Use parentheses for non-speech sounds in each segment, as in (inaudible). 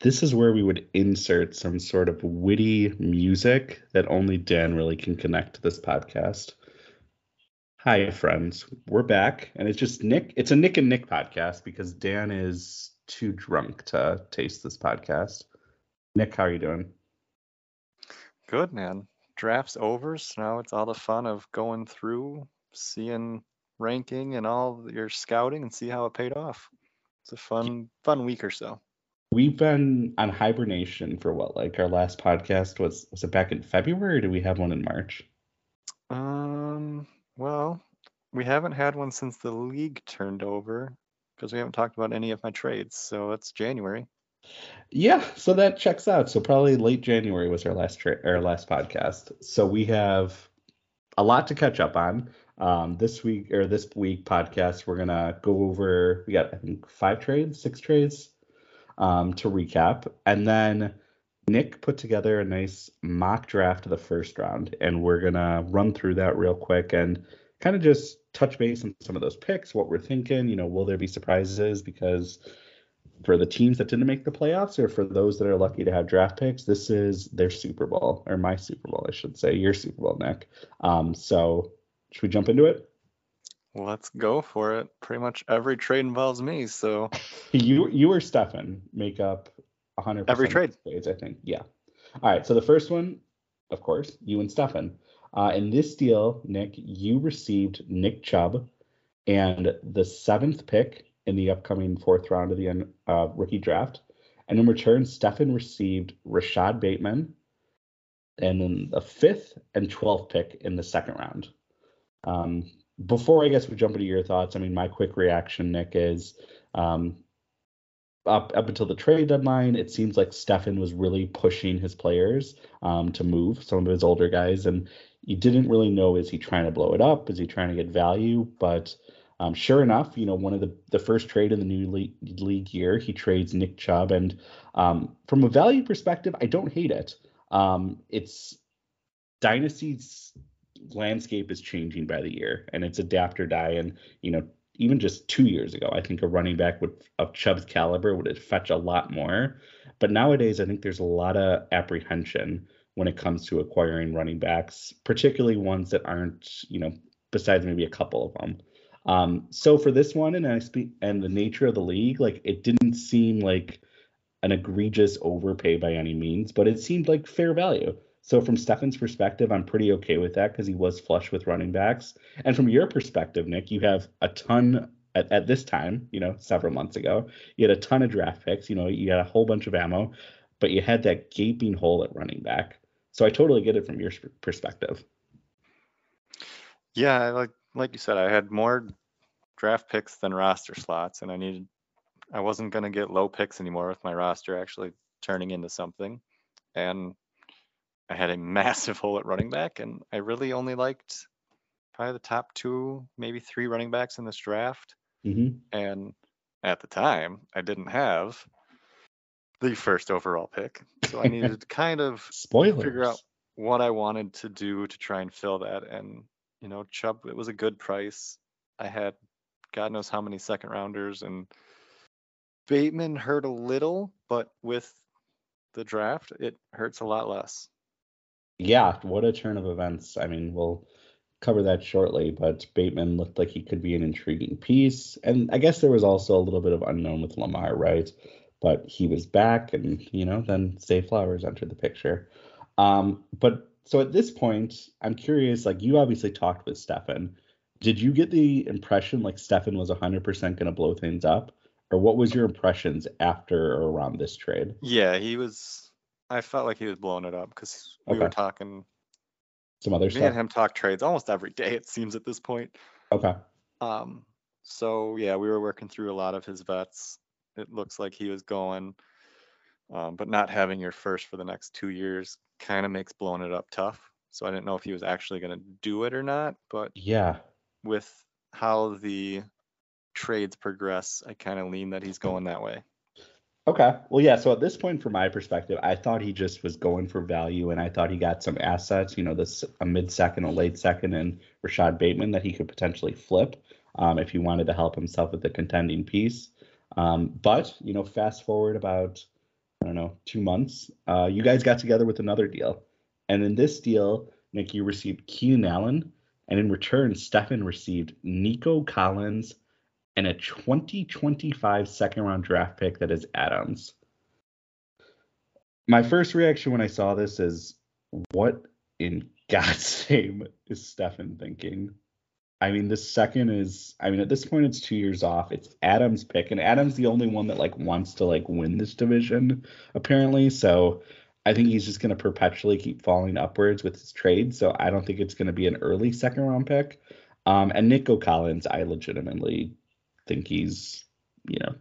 this is where we would insert some sort of witty music that only Dan really can connect to this podcast. Hi, friends. We're back, and it's just Nick. It's a Nick and Nick podcast because Dan is too drunk to taste this podcast. Nick, how are you doing? Good, man. Draft's over, so now it's all the fun of going through, seeing ranking and all your scouting and see how it paid off. It's a fun, fun week or so. We've been on hibernation for what? Like our last podcast was was it back in February or did we have one in March? Um, well, we haven't had one since the league turned over because we haven't talked about any of my trades. So it's January. Yeah, so that checks out. So probably late January was our last tra- our last podcast. So we have a lot to catch up on. Um, this week or this week podcast, we're gonna go over. We got I think five trades, six trades um, to recap. And then Nick put together a nice mock draft of the first round, and we're gonna run through that real quick and kind of just touch base on some of those picks, what we're thinking. You know, will there be surprises? Because for the teams that didn't make the playoffs, or for those that are lucky to have draft picks, this is their Super Bowl, or my Super Bowl, I should say, your Super Bowl, Nick. Um, so should we jump into it? Let's go for it. Pretty much every trade involves me, so (laughs) you you or Stefan make up 100 every trade trades, I think. Yeah. All right. So the first one, of course, you and Stefan. Uh, in this deal, Nick, you received Nick Chubb and the seventh pick in the upcoming fourth round of the uh, rookie draft. And in return, Stefan received Rashod Bateman and then the fifth and 12th pick in the second round. Um, before I guess we jump into your thoughts, I mean, my quick reaction, Nick, is um, up up until the trade deadline, it seems like Stefan was really pushing his players um, to move some of his older guys, and you didn't really know is he trying to blow it up, is he trying to get value, but um, sure enough, you know, one of the the first trade in the new league, league year, he trades Nick Chubb, and um, from a value perspective, I don't hate it. Um, it's dynasties landscape is changing by the year and it's adapt or die. And, you know, even just two years ago, I think a running back would of Chubb's caliber would fetch a lot more. But nowadays, I think there's a lot of apprehension when it comes to acquiring running backs, particularly ones that aren't, you know, besides maybe a couple of them. Um, so for this one, and I speak and the nature of the league, like it didn't seem like an egregious overpay by any means, but it seemed like fair value. So from Stefan's perspective, I'm pretty okay with that because he was flush with running backs. And from your perspective, Nick, you have a ton at, at this time, you know, several months ago, you had a ton of draft picks, you know, you had a whole bunch of ammo, but you had that gaping hole at running back. So I totally get it from your perspective. Yeah, like like you said, I had more draft picks than roster slots, and I needed I wasn't gonna get low picks anymore with my roster actually turning into something. And I had a massive (laughs) hole at running back, and I really only liked probably the top two, maybe three running backs in this draft. Mm-hmm. And at the time, I didn't have the first overall pick, so I needed to (laughs) kind of Spoilers. figure out what I wanted to do to try and fill that. And you know, Chubb, it was a good price. I had God knows how many second rounders, and Bateman hurt a little, but with the draft, it hurts a lot less yeah, what a turn of events. I mean, we'll cover that shortly, but Bateman looked like he could be an intriguing piece. And I guess there was also a little bit of unknown with Lamar, right? But he was back, and, you know, then Zay Flowers entered the picture. Um, but so at this point, I'm curious, like, you obviously talked with Stefan. Did you get the impression like Stefan was 100% going to blow things up? Or what was your impressions after or around this trade? Yeah, he was I felt like he was blowing it up because we Okay. were talking. Some other Me stuff? and him talk trades almost every day. It seems at this point. Okay. Um, so yeah, we were working through a lot of his vets. It looks like he was going, um, but not having your first for the next two years kind of makes blowing it up tough. So I didn't know if he was actually going to do it or not. But Yeah. with how the trades progress, I kind of lean that he's going that way. Okay. Well, yeah. So at this point, from my perspective, I thought he just was going for value, and I thought he got some assets. You know, this a mid second, a late second, and Rashod Bateman that he could potentially flip um, if he wanted to help himself with the contending piece. Um, but you know, fast forward about I don't know, two months, uh, you guys got together with another deal. And in this deal, Nick, you received Keenan Allen, and in return, Stefan received Nico Collins and a 2025 second round draft pick that is Adams. My first reaction when I saw this is, what in God's (laughs) name is Stefan thinking? I mean, the second is, I mean, at this point, it's two years off. It's Adams' pick, and Adams the only one that like wants to like win this division, apparently. So I think he's just going to perpetually keep falling upwards with his trade. So I don't think it's going to be an early second round pick. Um, and Nico Collins, I legitimately think he's, you know,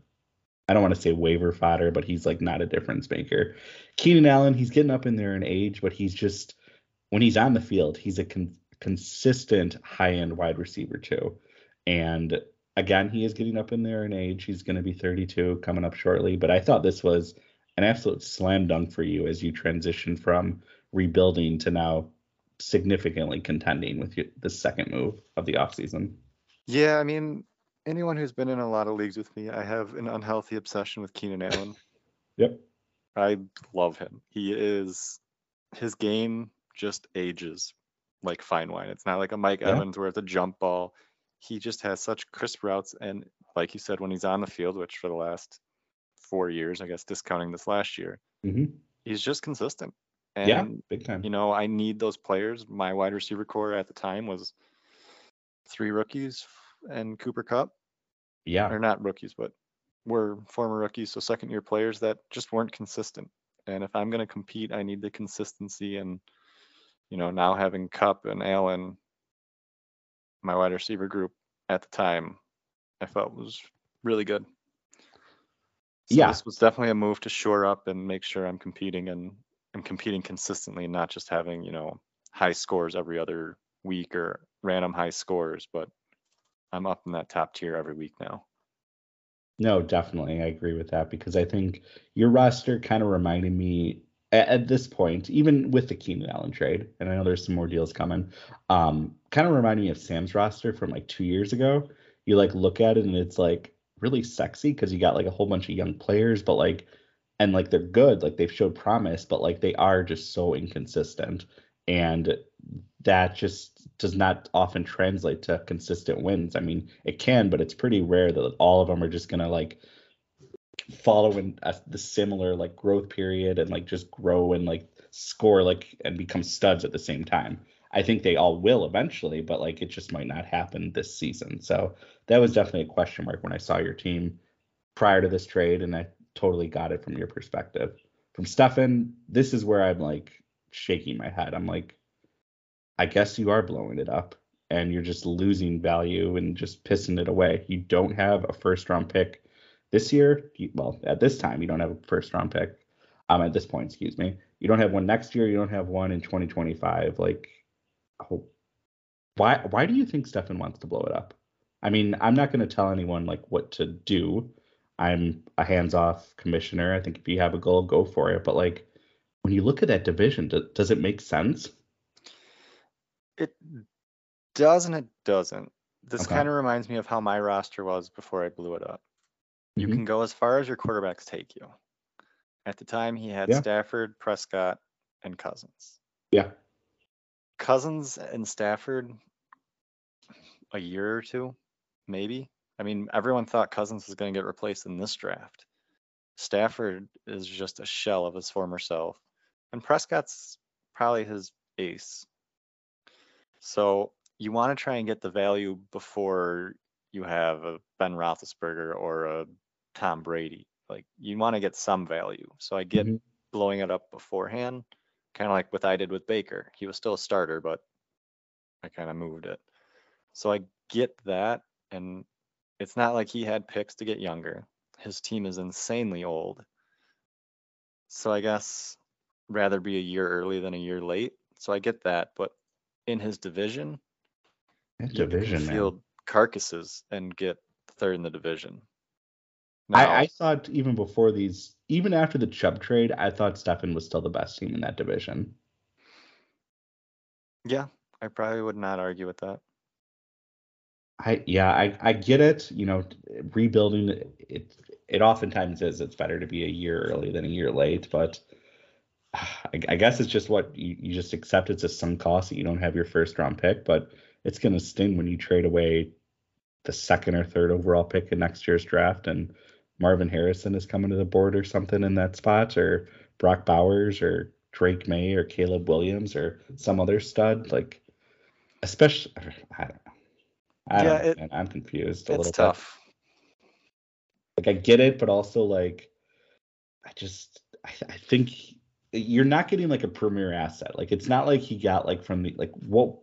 I don't want to say waiver fodder, but he's like not a difference maker. Keenan Allen, he's getting up in there in age, but he's just when he's on the field, he's a con- consistent high end wide receiver too. And again, he is getting up in there in age. He's going to be 32 coming up shortly. But I thought this was an absolute slam dunk for you as you transition from rebuilding to now significantly contending with the second move of the offseason. Yeah, I mean, anyone who's been in a lot of leagues with me, I have an unhealthy obsession with Keenan Allen. (laughs) yep. I love him. He is his game just ages like fine wine. It's not like a Mike yeah. Evans where it's a jump ball. He just has such crisp routes, and like you said, when he's on the field, which for the last four years, I guess discounting this last year, mm-hmm. he's just consistent. And, yeah, big time. You know, I need those players. My wide receiver core at the time was three rookies and Cooper Kupp. Yeah. They're not rookies, but were former rookies, so second year players that just weren't consistent. And if I'm going to compete, I need the consistency and you know, now having Cup and Allen, my wide receiver group at the time, I felt was really good. So yeah, this was definitely a move to shore up and make sure I'm competing and I'm competing consistently, and not just having you know high scores every other week or random high scores, but I'm up in that top tier every week now. No, definitely. I agree with that because I think your roster kind of reminded me at, at, this point, even with the Keenan Allen trade, and I know there's some more deals coming, um, kind of reminded me of Sam's roster from like two years ago. You like look at it and it's like really sexy because you got like a whole bunch of young players, but like, and like they're good, like they've showed promise, but like they are just so inconsistent. And that just does not often translate to consistent wins. I mean, it can, but it's pretty rare that all of them are just to like following a, the similar like growth period and like just grow and like score like and become studs at the same time. I think they all will eventually, but like it just might not happen this season. So that was definitely a question mark when I saw your team prior to this trade, and I totally got it from your perspective. From Stefan, this is where I'm like shaking my head. I'm like, I guess you are blowing it up and you're just losing value and just pissing it away. You don't have a first round pick this year, well, at this time, you don't have a first round pick. Um, at this point, excuse me, you don't have one next year. You don't have one in 2025. Like, oh, why? Why do you think Stefan wants to blow it up? I mean, I'm not going to tell anyone like what to do. I'm a hands-off commissioner. I think if you have a goal, go for it. But like, when you look at that division, do, does it make sense? It does and it doesn't. This okay. kind of reminds me of how my roster was before I blew it up. You mm-hmm. can go as far as your quarterbacks take you. At the time, he had yeah. Stafford, Prescott, and Cousins. Yeah. Cousins and Stafford, a year or two, maybe. I mean, everyone thought Cousins was going to get replaced in this draft. Stafford is just a shell of his former self, and Prescott's probably his ace. So you want to try and get the value before you have a Ben Roethlisberger or a Tom Brady. Like you want to get some value. So I get mm-hmm. blowing it up beforehand, kind of like what I did with Baker. He was still a starter, but I kind of moved it. So I get that. And it's not like he had picks to get younger. His team is insanely old. So I guess rather be a year early than a year late. So I get that. But in his division, his division, field man. carcasses and get third in the division. I, I, thought even before these, even after the Chubb trade, I thought Stefan was still the best team in that division. Yeah, I probably would not argue with that. I yeah, I I get it. You know, rebuilding it it oftentimes is. It's better to be a year early than a year late, but (sighs) I, I guess it's just what you, you just accept it's a sunk cost that you don't have your first round pick, but it's going to sting when you trade away the second or third overall pick in next year's draft and Marvin Harrison is coming to the board or something in that spot, or Brock Bowers or Drake Maye or Caleb Williams or some other stud. Like, especially, (sighs) I don't know. I yeah, don't, it, man, I'm confused a It's little tough. bit. Like, I get it, but also like, I just, I, I think you're not getting like a premier asset. Like, it's not like he got like from the like what.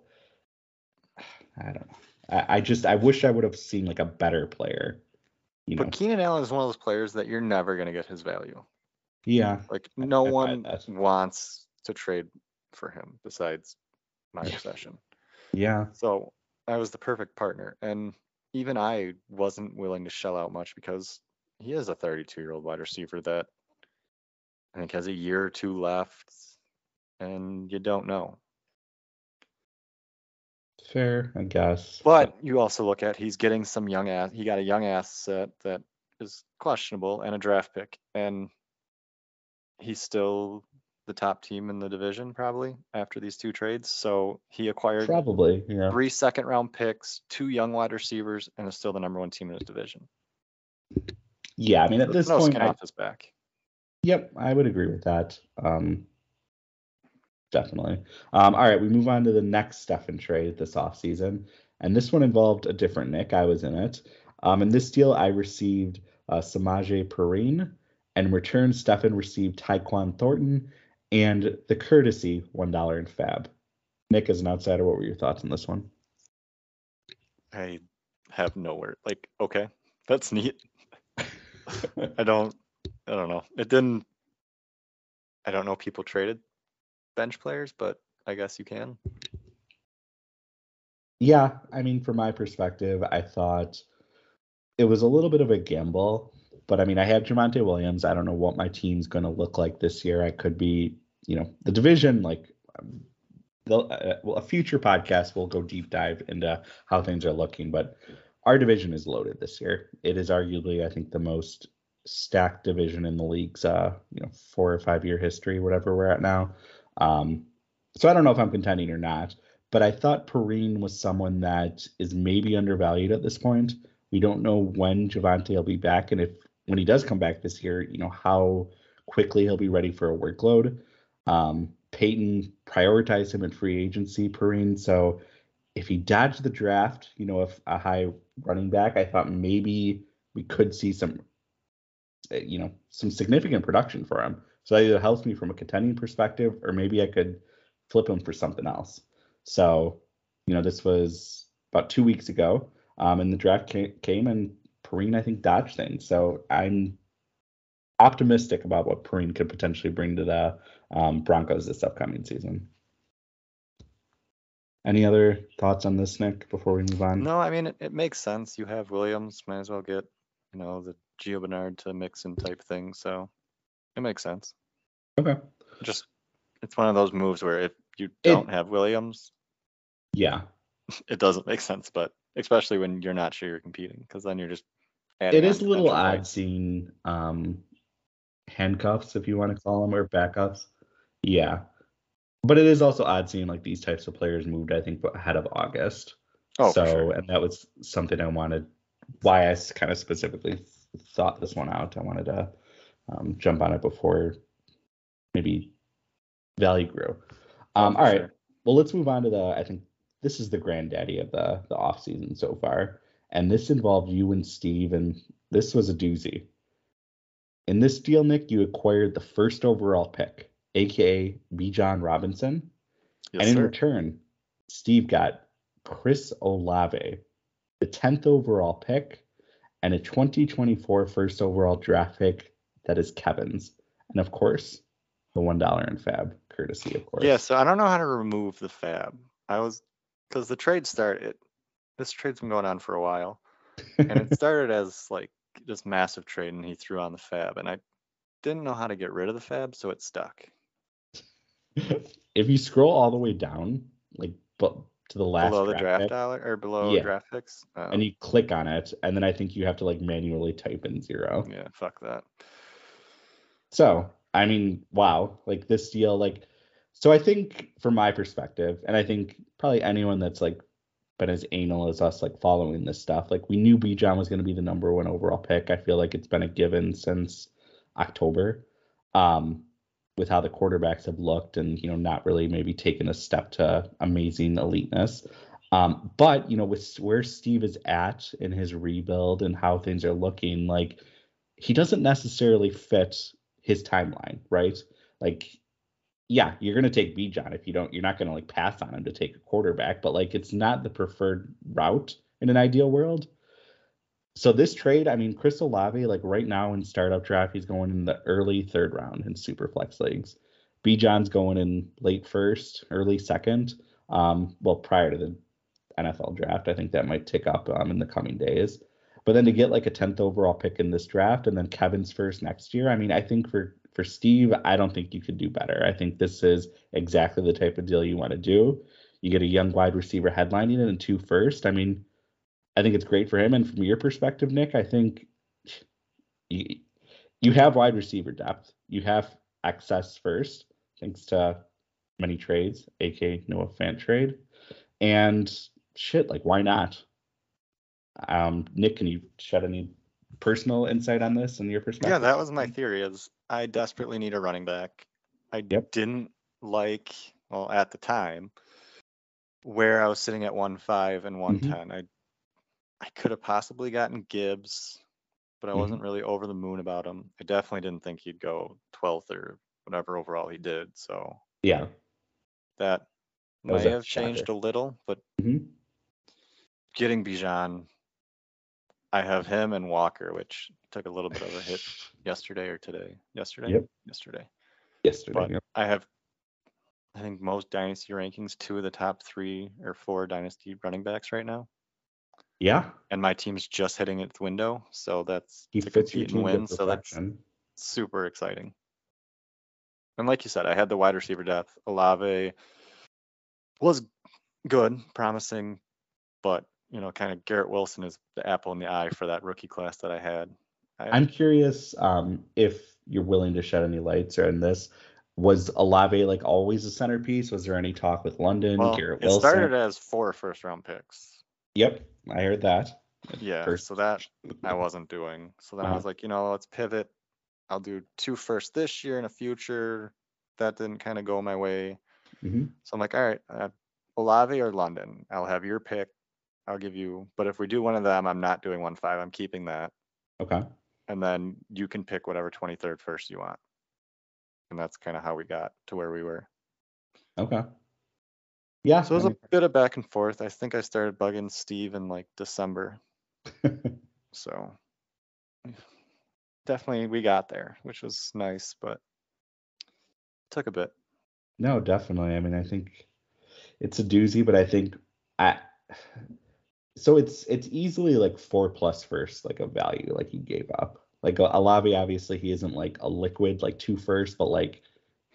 (sighs) I don't know. I, I just I wish I would have seen like a better player. You know, But Keenan Allen is one of those players that you're never going to get his value. yeah, Like no I buy one wants to trade for him besides my obsession. yeah, So I was the perfect partner. And even I wasn't willing to shell out much because he is a 32 year old wide receiver that I think has a year or two left and you don't know. fair, I guess. But you also look at he's getting some young ass he got a young asset that is questionable and a draft pick. And he's still the top team in the division probably after these two trades. So he acquired probably, yeah. three second round picks, two young wide receivers, and is still the number one team in his division. Yeah, I mean at this no point, I, his back. Yep, I would agree with that. Um, definitely. Um, all right, we move on to the next Stefan trade this offseason. and this one involved a different Nick. I was in it. Um, in this deal, I received uh, Samaje Perine, and in return, Stefan received Tyquan Thornton and the courtesy one dollar in Fab. Nick, as an outsider, what were your thoughts on this one? I have nowhere. Like, okay, that's neat. (laughs) I don't. I don't know. It didn't. I don't know. People traded bench players, but I guess you can. Yeah, I mean, from my perspective, I thought it was a little bit of a gamble, but I mean, I have Javonte Williams. I don't know what my team's going to look like this year. I could be, you know, the division, like, um, the, uh, well, a future podcast will go deep dive into how things are looking, but our division is loaded this year. It is arguably, I think, the most stacked division in the league's, uh, you know, four or five year history, whatever we're at now. Um, so I don't know if I'm contending or not but I thought Perine was someone that is maybe undervalued at this point. We don't know when Javonte will be back, and if when he does come back this year, you know how quickly he'll be ready for a workload. Um, Payton prioritized him in free agency, Perine. So if he dodged the draft, you know, if a high running back, I thought maybe we could see some, you know, some significant production for him. So that either helps me from a contending perspective, or maybe I could flip him for something else. So, you know, this was about two weeks ago, um, and the draft came, came and Perine, I think, dodged things. So I'm optimistic about what Perine could potentially bring to the um, Broncos this upcoming season. Any other thoughts on this, Nick, before we move on? No, I mean it, it makes sense. You have Williams, might as well get, you know, the Gio Bernard to mix in type thing. So it makes sense. Okay. Just it's one of those moves where if you don't have Williams, Yeah. (laughs) it doesn't make sense. But especially when you're not sure you're competing, because then you're just adding It a little odd points. seeing um, handcuffs, if you want to call them, or backups. Yeah. But it is also odd seeing like these types of players moved, I think, ahead of August. Oh, so, sure. and that was something I wanted, why I kind of specifically thought this one out. I wanted to um, jump on it before maybe value grew. Um, for all right. sure. Well, let's move on to the. I think this is the granddaddy of the the off season so far, and this involved you and Steve, and this was a doozy. In this deal, Nick, you acquired the first overall pick, aka Bijan Robinson, Yes, and in sir. return, Steve got Chris Olave, the 10th overall pick, and a 2024 first overall draft pick that is Kevin's, and of course, the one dollar in Fab, courtesy, of course. Yeah, so I don't know how to remove the fab. I was because the trade started. This trade's been going on for a while, and it (laughs) started as like just massive trade, and he threw on the fab, and I didn't know how to get rid of the fab, so it stuck. (laughs) if you scroll all the way down, like but to the last below the draft pick, dollar or below Yeah. draft picks. Oh, and you click on it, and then I think you have to like manually type in zero. yeah, fuck that. So, I mean, wow, like this deal, like, so I think from my perspective, and I think probably anyone that's like been as anal as us, like following this stuff, like we knew Bijan was going to be the number one overall pick. I feel like it's been a given since October, um, with how the quarterbacks have looked and, you know, not really maybe taken a step to amazing eliteness. Um, but, you know, with where Steve is at in his rebuild and how things are looking, like, he doesn't necessarily fit his timeline, right? Like, yeah, you're gonna take Bijan if you don't. You're not gonna like pass on him to take a quarterback, but like it's not the preferred route in an ideal world. So this trade, I mean, Chris Olave, like right now in startup draft, he's going in the early third round in super flex leagues. Bijan's going in late first, early second. Um, well, prior to the NFL draft, I think that might tick up um, in the coming days. But then to get like a 10th overall pick in this draft and then Kevin's first next year, I mean, I think for for Steve, I don't think you could do better. I think this is exactly the type of deal you want to do. You get a young wide receiver headlining it and two first. I mean, I think it's great for him. And from your perspective, Nick, I think you, you have wide receiver depth. You have access first, thanks to many trades, aka Noah Fant trade. And shit, like why not? Um, Nick, can you shed any personal insight on this and your perspective? Yeah, that was my theory. Is I desperately need a running back. I Yep. didn't like well at the time where I was sitting at one five and one Mm-hmm. I I could have possibly gotten Gibbs, but I Mhm. wasn't really over the moon about him. I definitely didn't think he'd go 12th or whatever overall he did. So Yeah. that That was may a have changed shocker. a little, but Mhm. getting Bijan, I have him and Walker, which took a little bit of a hit yesterday or today. Yesterday? Yep. Yesterday. Yesterday. But yep. I have, I think most dynasty rankings, two of the top three or four dynasty running backs right now. Yeah. And my team's just hitting its window. So that's He to fits your and team win. So that's super exciting. And like you said, I had the wide receiver depth. Olave was good, promising, but you know, kind of Garrett Wilson is the apple in the eye for that rookie class that I had. I, I'm curious um, if you're willing to shed any lights on this. Was Olave like always a centerpiece? Was there any talk with London, well, Garrett it Wilson? started as four first round picks. Yep, I heard that. Yeah, First- so that I (laughs) wasn't doing. So then I Uh-huh. was like, you know, let's pivot. I'll do two first this year and a future. That didn't kind of go my way. Mhm. So I'm like, all right, uh, Olave or London. I'll have your pick. I'll give you. But if we do one of them, I'm not doing one five. I'm keeping that. Okay. And then you can pick whatever 23rd first you want. And that's kind of how we got to where we were. Okay. Yeah. So it was a bit of back and forth. I think I started bugging Steve in like December. (laughs) So definitely we got there, which was nice, but took a bit. no, definitely. I mean, I think it's a doozy, but I think I. So it's it's easily like four plus first, like a value, like he gave up. Like Olave, obviously he isn't like a liquid like two first, but like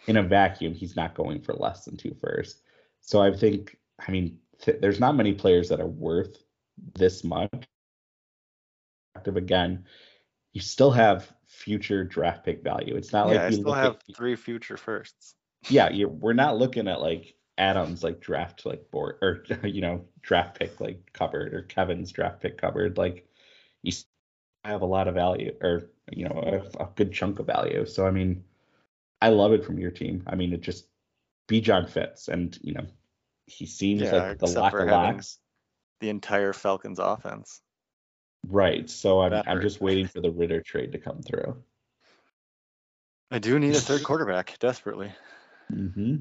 in a vacuum, he's not going for less than two first. So I think, I mean, th- there's not many players that are worth this much. Again, you still have future draft pick value. It's not yeah, like I you still have at, three future firsts. yeah, you're, we're not looking at like Adam's like draft like board or (laughs) you know draft pick like cupboard or Kevin's draft pick cupboard. Like you have a lot of value or you know a, a good chunk of value. So I mean, I love it from your team. I mean, it just Bijan fits, and you know he seems Yeah, like the for of having- The entire Falcons offense. Right. So I'm I'm just waiting for the Ridder trade to come through. I do need a third (laughs) quarterback desperately. Mm-hmm.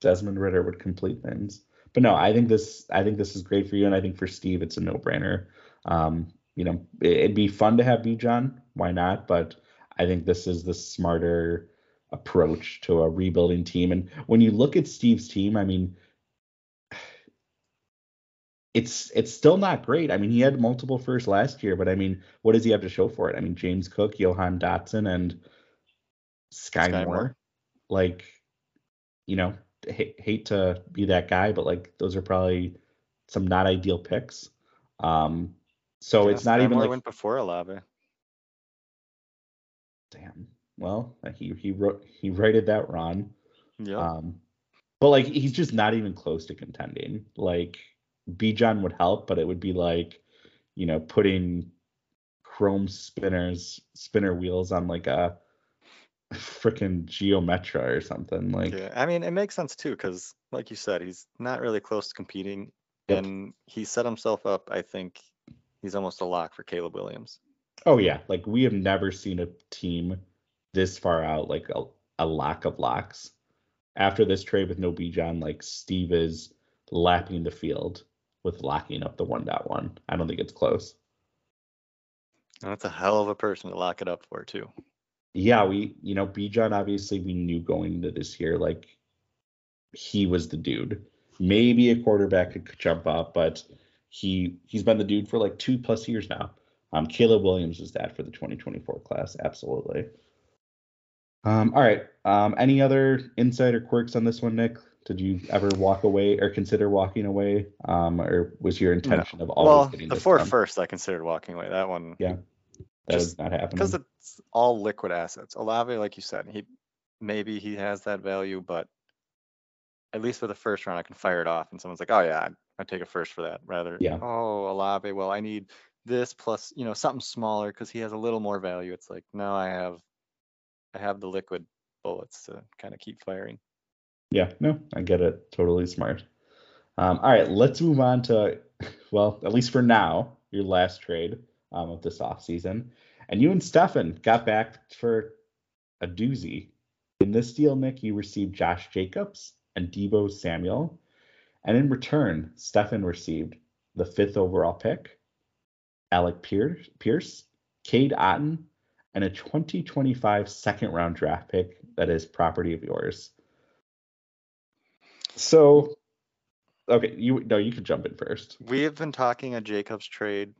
Desmond Ridder would complete things. But no, I think this I think this is great for you, and I think for Steve it's a no brainer. Um, you know, it, it'd be fun to have Bijan. Why not? But I think this is the smarter approach to a rebuilding team. And when you look at Steve's team, I mean, it's it's still not great. I mean, he had multiple first last year, but I mean, what does he have to show for it? I mean, James Cook, Jahan Dotson, and Skyy, Skyy Moore. Moore. Like, you know, h- hate to be that guy, but like those are probably some not ideal picks. Um, so it's not even like went before Olave. damn. Well, he he wrote he righted that wrong. Yeah. Um, but like he's just not even close to contending. Like Bijan would help, but it would be like, you know, putting chrome spinners spinner wheels on like a freaking Geo Metro or something. Like yeah. I mean, it makes sense too, because like you said, he's not really close to competing, Yep. and he set himself up. I think he's almost a lock for Caleb Williams. Oh yeah, like we have never seen a team this far out, like a, a lock of locks. After this trade with no Bijan, like Steve is lapping the field with locking up the 1.1. I don't think it's close. And that's a hell of a person to lock it up for too. Yeah, we you know Bijan obviously we knew going into this year like he was the dude. Maybe a quarterback could jump up, but he he's been the dude for like two plus years now. Um, Caleb Williams is that for the 2024 class, absolutely. Um, all right. Um, any other insider quirks on this one, Nick? Did you ever walk away or consider walking away? Um, or was your intention of always Well, getting the four done? first, I considered walking away. That one, Yeah, that just is not happening. because it's all liquid assets. Olave, like you said, he maybe he has that value, but at least for the first round, I can fire it off, and someone's like, "Oh yeah, I'd, I'd take a first for that." Rather, Yeah. oh Olave, well I need this plus you know something smaller because he has a little more value. It's like no, I have, I have the liquid bullets to kind of keep firing. Yeah, no, I get it. Totally smart. Um, all right, let's move on to, (laughs) well, at least for now, your last trade um, of this offseason. And you and Stefan got back for a doozy. In this deal, Nick, you received Josh Jacobs and Deebo Samuel. And in return, Stefan received the fifth overall pick, Alec Pierce, Pierce Cade Otton, and a 2025 second round draft pick that is property of yours. So, okay, you no, you can jump in first. We have been talking a Jacobs trade.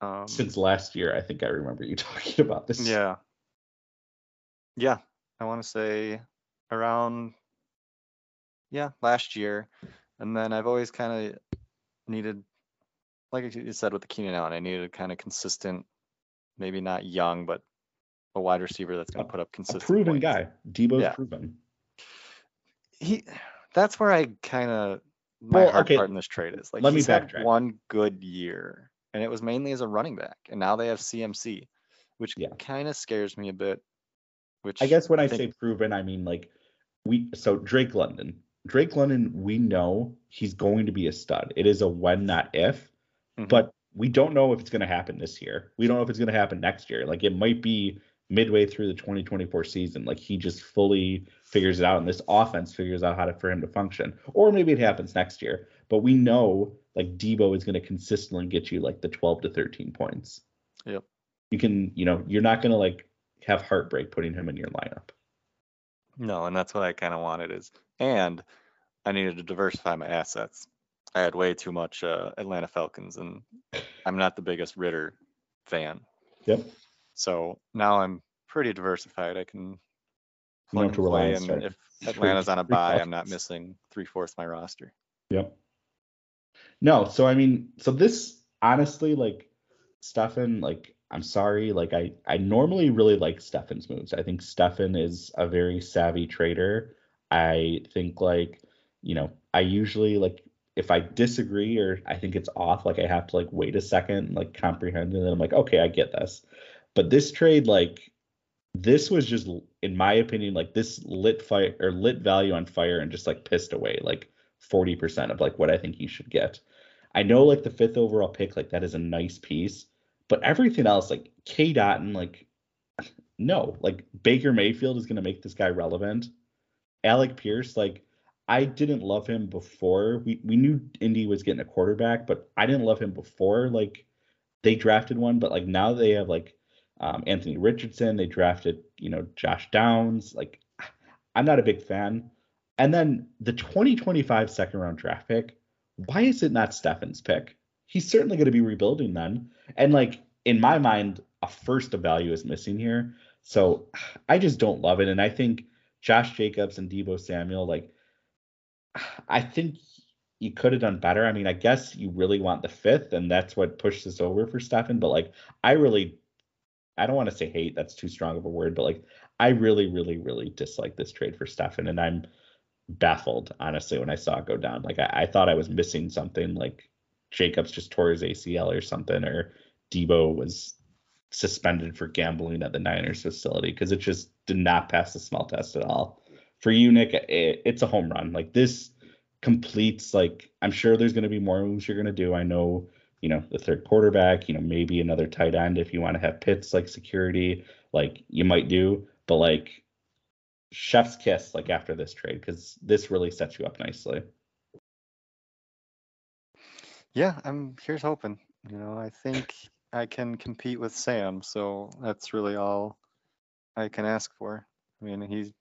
Um, Since last year, I think I remember you (laughs) talking about this. Yeah. Yeah. I want to say around, yeah, last year. And then I've always kind of needed, like you said with the Keenan Allen, I needed kind of consistent, maybe not young, but a wide receiver that's going to put up a consistent. proven points. guy. Deebo's Yeah. proven. He, that's where I kind of, my Well, hard okay, part in this trade is like let me he's had one good year, and it was mainly as a running back, and now they have CMC, which Yeah. kind of scares me a bit. Which I guess when I, think- say proven, I mean like we. So Drake London, Drake London, we know he's going to be a stud. It is a when, not if. Mhm. But we don't know if it's going to happen this year. We don't know if it's going to happen next year. Like it might be midway through the 2024 season. Like he just fully figures it out, and this offense figures out how to for him to function. Or maybe it happens next year. But we know like Deebo is going to consistently get you like the 12 to 13 points. Yep. You can, you know, you're not going to like have heartbreak putting him in your lineup. No, and that's what I kind of wanted is, and I needed to diversify my assets. I had way too much uh, Atlanta Falcons, and I'm not the biggest Ridder fan. Yep. So now I'm pretty diversified. I can plug and play, and if (laughs) Atlanta's on a buy, I'm not missing three fourths my roster. Yep. No, so I mean, so this honestly, like Stefan, like I'm sorry, like I I normally really like Stefan's moves. I think Stefan is a very savvy trader. I think like, you know, I usually like if I disagree or I think it's off, like I have to like wait a second, like comprehend, and then I'm like, okay, I get this. But this trade, like, this was just, in my opinion, like this lit fire or lit value on fire and just like pissed away like 40% of like what I think he should get. I know like the fifth overall pick, like that is a nice piece, but everything else, like Cade Otton, like (sighs) no, like Baker Mayfield is gonna make this guy relevant. Alec Pierce, like I didn't love him before. We we knew Indy was getting a quarterback, but I didn't love him before. Like they drafted one, but like now they have like um, Anthony Richardson. They drafted you know Josh Downs. Like I'm not a big fan. And then the 2025 second round draft pick. Why is it not Stefan's pick? He's certainly going to be rebuilding then. And like in my mind, a first of value is missing here. So I just don't love it. And I think Josh Jacobs and Deebo Samuel, like I think you could have done better. I mean, I guess you really want the fifth, and that's what pushed this over for Stefan. But like, I really, I don't want to say hate. That's too strong of a word. But like, I really, really, really dislike this trade for Stefan, and I'm baffled honestly when I saw it go down. Like, I, I thought I was missing something. Like, Jacobs just tore his ACL or something, or Deebo was suspended for gambling at the Niners facility because it just did not pass the smell test at all. For you, Nick, it, it's a home run. Like this completes like I'm sure there's going to be more moves you're going to do. I know, you know, the third quarterback, you know, maybe another tight end if you want to have Pitts like security, like you might do, but like chef's kiss like after this trade cuz this really sets you up nicely. Yeah, I'm here's hoping. You know, I think I can compete with Sam, so that's really all I can ask for. I mean, he's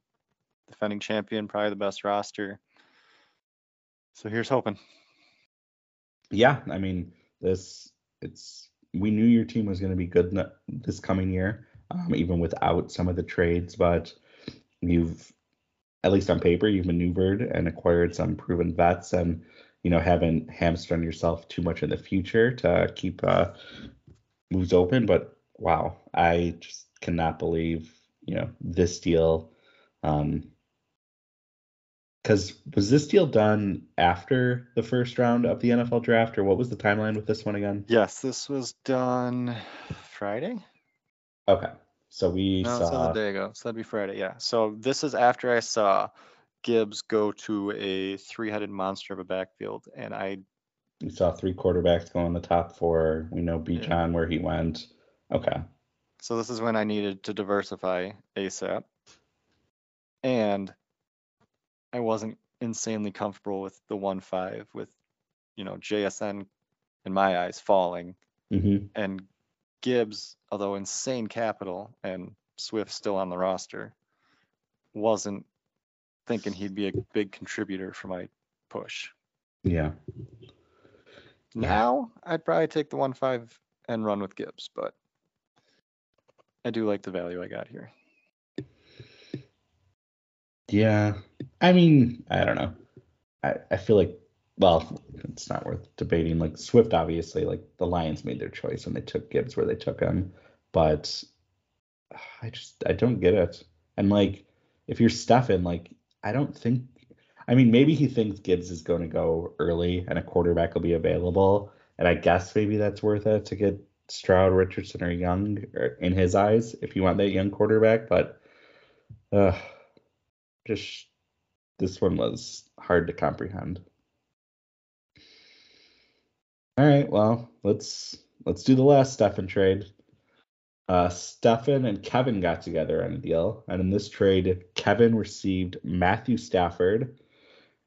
defending champion, probably the best roster. So here's hoping. Yeah, I mean, this it's we knew your team was going to be good this coming year, um, even without some of the trades. But you've, at least on paper, you've maneuvered and acquired some proven vets, and you know haven't hamstrung yourself too much in the future to keep uh, moves open. But wow, I just cannot believe you know this deal. Um, because was this deal done after the first round of the NFL draft, or what was the timeline with this one again? Yes, this was done Friday. Okay, so we no, saw a day ago, so that'd be Friday. Yeah. So this is after I saw Gibbs go to a three-headed monster of a backfield, and I. We saw three quarterbacks go in the top four. We know Bijan yeah. where he went. Okay. So this is when I needed to diversify ASAP, and I wasn't insanely comfortable with the one five with, you know, JSN in my eyes falling, mm-hmm. and Gibbs, although insane capital and Swift still on the roster, wasn't thinking he'd be a big contributor for my push. Yeah. Now I'd probably take the one five and run with Gibbs, but I do like the value I got here. Yeah. I mean, I don't know. I, I feel like, well, it's not worth debating. Like Swift, obviously, like the Lions made their choice when they took Gibbs where they took him, but I just I don't get it. And like, if you're Stefan, like I don't think. I mean, maybe he thinks Gibbs is going to go early and a quarterback will be available, and I guess maybe that's worth it to get Stroud, Richardson, or Young er, in his eyes if you want that young quarterback. But uh, just this one was hard to comprehend. All right, well, let's let's do the last Stefan trade. Uh, Stefan and Kevin got together on a deal, and in this trade, Kevin received Matthew Stafford,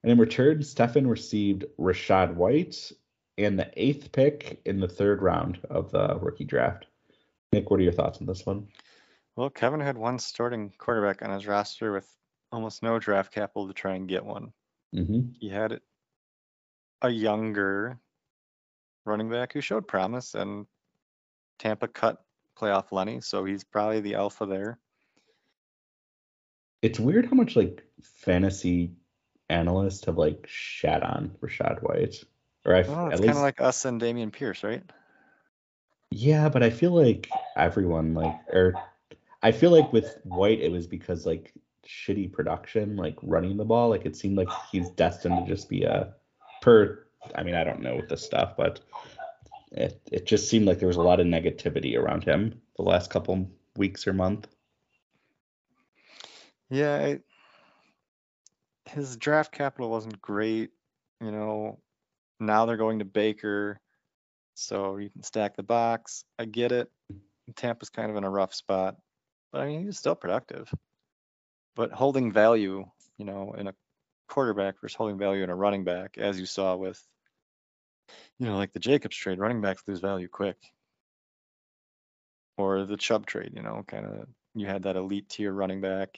and in return, Stefan received Rachaad White and the eighth pick in the third round of the rookie draft. Nick, what are your thoughts on this one? Well, Kevin had one starting quarterback on his roster with almost no draft capital to try and get one. Mm-hmm. He had a younger running back who showed promise, and Tampa cut playoff Lenny, so he's probably the alpha there. It's weird how much like fantasy analysts have like shat on Rachaad White. Or I, oh, it's kind of like us and Dameon Pierce, right? Yeah, but I feel like everyone like, or I feel like with White it was because like shitty production, like running the ball. Like it seemed like (sighs) he's destined to just be a per. I mean, I don't know with this stuff, but it it just seemed like there was a lot of negativity around him the last couple weeks or month. Yeah, it, his draft capital wasn't great. You know, now they're going to Baker, so you can stack the box. I get it. Tampa's kind of in a rough spot, but I mean, he's still productive but holding value, you know, in a quarterback versus holding value in a running back, as you saw with, you know, like the Jacobs trade, running backs lose value quick. Or the Chubb trade, you know, kind of you had that elite tier running back,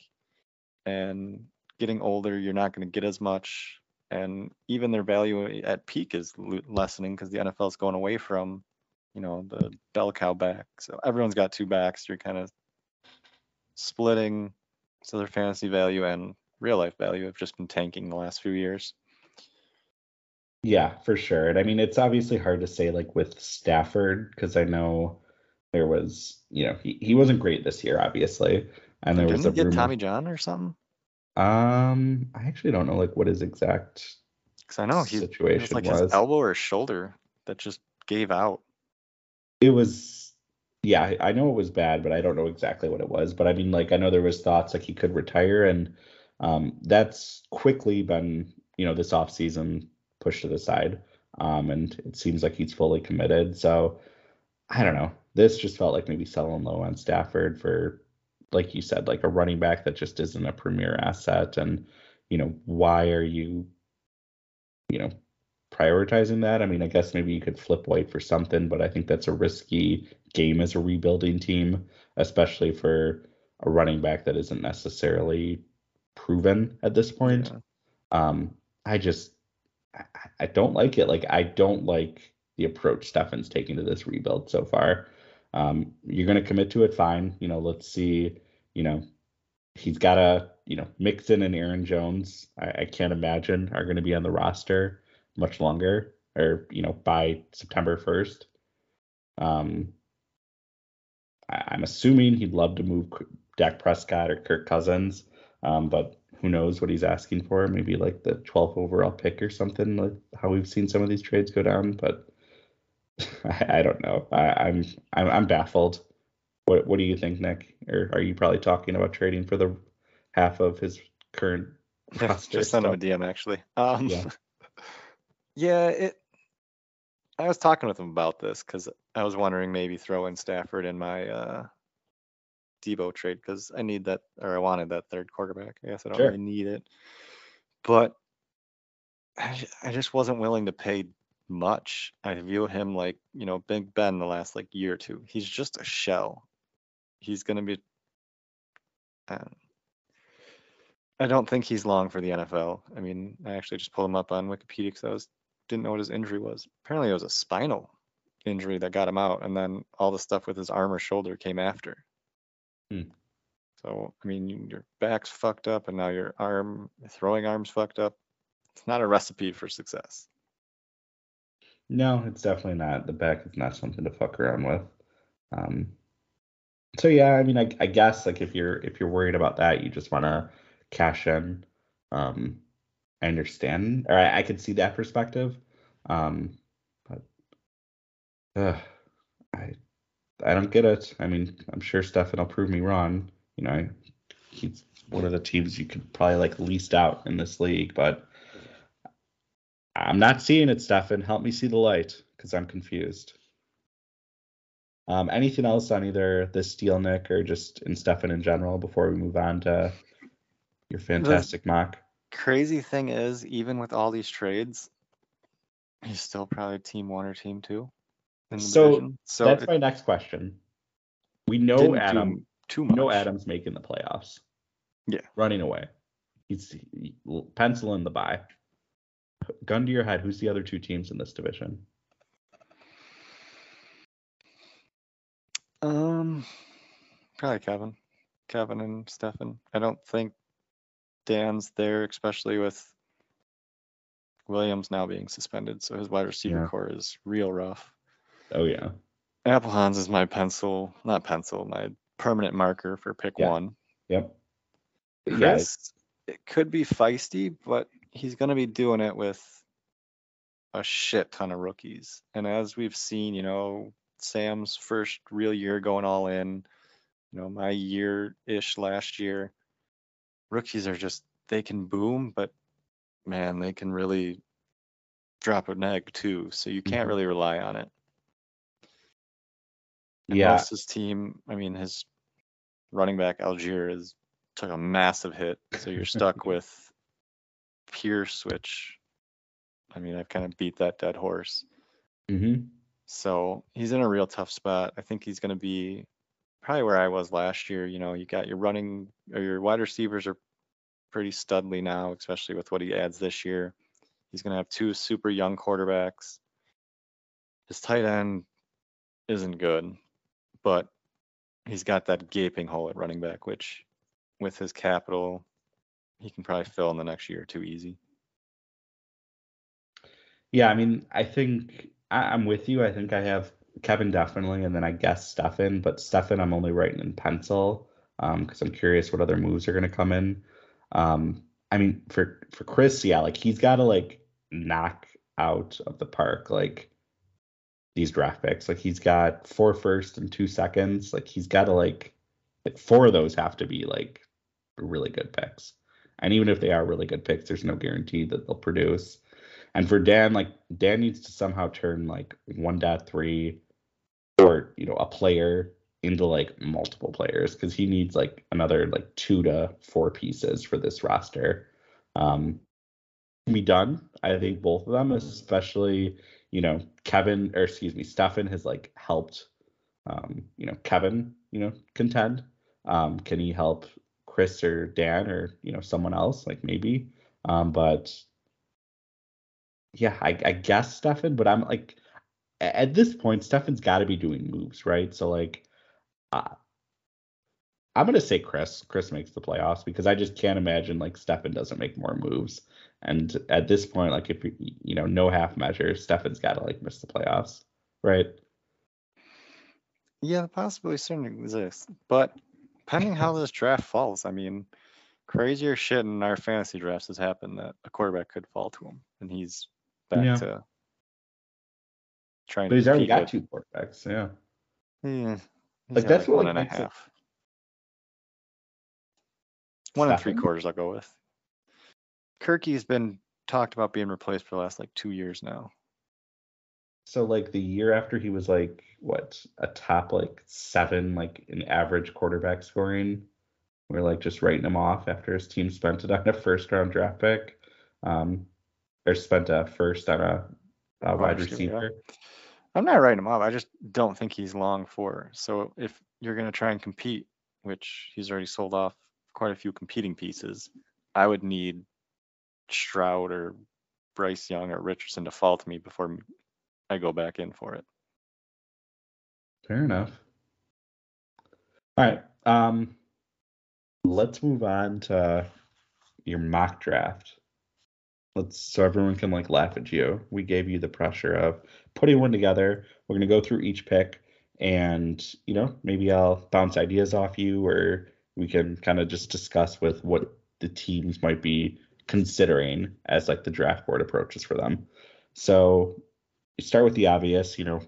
and getting older, you're not going to get as much, and even their value at peak is lessening because the NFL is going away from, you know, the bell cow back. So everyone's got two backs. You're kind of splitting so their fantasy value and real life value have just been tanking the last few years. Yeah, for sure. And I mean, it's obviously hard to say like with Stafford because I know there was, you know, he, he wasn't great this year, obviously. And there Didn't was a he get rumor. Tommy John or something? Um, I actually don't know like what his exact Because I know he it was situation like was. his elbow or shoulder that just gave out. It was, yeah, I know it was bad, but I don't know exactly what it was. But I mean, like, I know there was thoughts like he could retire, and um, that's quickly been, you know, this offseason pushed to the side. Um, and it seems like he's fully committed. So I don't know. This just felt like maybe selling low on Stafford for, like you said, like a running back that just isn't a premier asset. And, you know, why are you, you know, prioritizing that? I mean, I guess maybe you could flip White for something, but I think that's a risky game as a rebuilding team, especially for a running back that isn't necessarily proven at this point. Yeah. Um, I just I, I don't like it. Like I don't like the approach Stefan's taking to this rebuild so far. Um, you're gonna commit to it, fine. You know, let's see. You know, he's got a you know Mixon and Aaron Jones. I, I can't imagine are going to be on the roster much longer, or you know by September 1st. Um, I, I'm assuming he'd love to move Dak Prescott or Kirk Cousins, um, but who knows what he's asking for? Maybe like the 12th overall pick or something, like how we've seen some of these trades go down. But (laughs) I, I don't know. I, I'm I'm I'm baffled. What what do you think, Nick? Or are you probably talking about trading for the half of his current Yeah, roster? just send him a? DM actually. Um, Yeah. (laughs) yeah, it. I was talking with him about this because I was wondering maybe throw in Stafford in my uh, Deebo trade because I need that or I wanted that third quarterback. I guess I don't Sure. really need it, but I, I just wasn't willing to pay much. I view him like you know Big Ben the last like year or two. He's just a shell. He's gonna be. Uh, I don't think he's long for the NFL. I mean, I actually just pulled him up on Wikipedia because I was didn't know what his injury was. Apparently, it was a spinal injury that got him out, and then all the stuff with his arm or shoulder came after. Hmm. So, I mean, your back's fucked up, and now your arm, throwing arm's fucked up. It's not a recipe for success. No, it's definitely not. The back is not something to fuck around with. Um, so yeah, I mean, I, I guess like if you're if you're worried about that, you just want to cash in. Um, I understand, or I, I could see that perspective. Um, but uh, I I don't get it. I mean, I'm sure Stefan will prove me wrong. You know, he's one of the teams you could probably like least out in this league, but I'm not seeing it, Stefan. Help me see the light because I'm confused. Um, anything else on either this deal, Nick, or just in Stefan in general before we move on to your fantastic mock? Crazy thing is, even with all these trades, he's still probably team one or team two So, division. So That's it my next question. We know Adam. too much. know Adam's making the playoffs. Yeah. Running away. He's he, pencil in the buy. Gun to your head. Who's the other two teams in this division? Um, probably Kevin, Kevin and Stefan. I don't think Dan's there, especially with Williams now being suspended, so his wide receiver Yeah. core is real rough. Oh yeah. Applehans is my pencil, not pencil, my permanent marker for pick Yeah. one. Yep. Yeah. It could be feisty, but he's going to be doing it with a shit ton of rookies. And as we've seen, you know, Sam's first real year going all in, you know, my year ish last year, rookies are just, they can boom, but man, they can really drop an egg too. So you can't Mhm. really rely on it. And Yeah. his team, I mean, his running back Allgeier is took a massive hit, so you're (laughs) stuck with Pierce, which, I mean, I've kind of beat that dead horse. Mm-hmm. So he's in a real tough spot. I think he's going to be probably where I was last year. You know, you got your running or your wide receivers are pretty studly now, especially with what he adds this year. He's going to have two super young quarterbacks. His tight end isn't good, but he's got that gaping hole at running back, which with his capital, he can probably fill in the next year too easy. Yeah, I mean, I think I'm with you. I think I have Kevin definitely, and then I guess Stefan, but Stefan I'm only writing in pencil because I'm curious what other moves are going to come in. Um, I mean, for for Chris, yeah, like he's got to like knock out of the park like these draft picks. Like he's got four first and two seconds. Like he's got to like like four of those have to be like really good picks. And even if they are really good picks, there's no guarantee that they'll produce. And for Dan, like Dan needs to somehow turn like 1.3 or you know a player into like multiple players because he needs like another like two to four pieces for this roster. Um, can be done. I think both of them, especially you know Kevin or excuse me, Stefan has like helped um, you know Kevin you know contend. Um, can he help Chris or Dan or you know someone else like maybe? Um, but yeah, I, I guess Stefan, but I'm like at this point, Stefan's got to be doing moves, right? So like, uh, I'm gonna say Chris. Chris makes the playoffs because I just can't imagine like Stefan doesn't make more moves. And at this point, like if you know no half measures, Stefan's got to like miss the playoffs, right? Yeah, the possibility certainly exists, but depending how this draft falls, I mean, crazier shit in our fantasy drafts has happened that a quarterback could fall to him, and he's back Yeah. to trying But to he's already got with- two quarterbacks, yeah. Yeah, Like, that's what, one like, and a it- One and three quarters I'll go with. Kirky's been talked about being replaced for the last like two years now. So like the year after he was like what a top like seven like an average quarterback scoring, we're like just writing him off after his team spent it on a first round draft pick, um, or spent a first on a, a wide receiver, receiver. I'm not writing him off. I just don't think he's long for. So if you're going to try and compete, which he's already sold off quite a few competing pieces, I would need Stroud or Bryce Young or Richardson to fall to me before I go back in for it. Fair enough. All right. Um, let's move on to your mock draft. Let's so everyone can like laugh at you. We gave you the pressure of putting one together. We're gonna go through each pick, and you know maybe I'll bounce ideas off you, or we can kind of just discuss with what the teams might be considering as like the draft board approaches for them. So you start with the obvious. You know,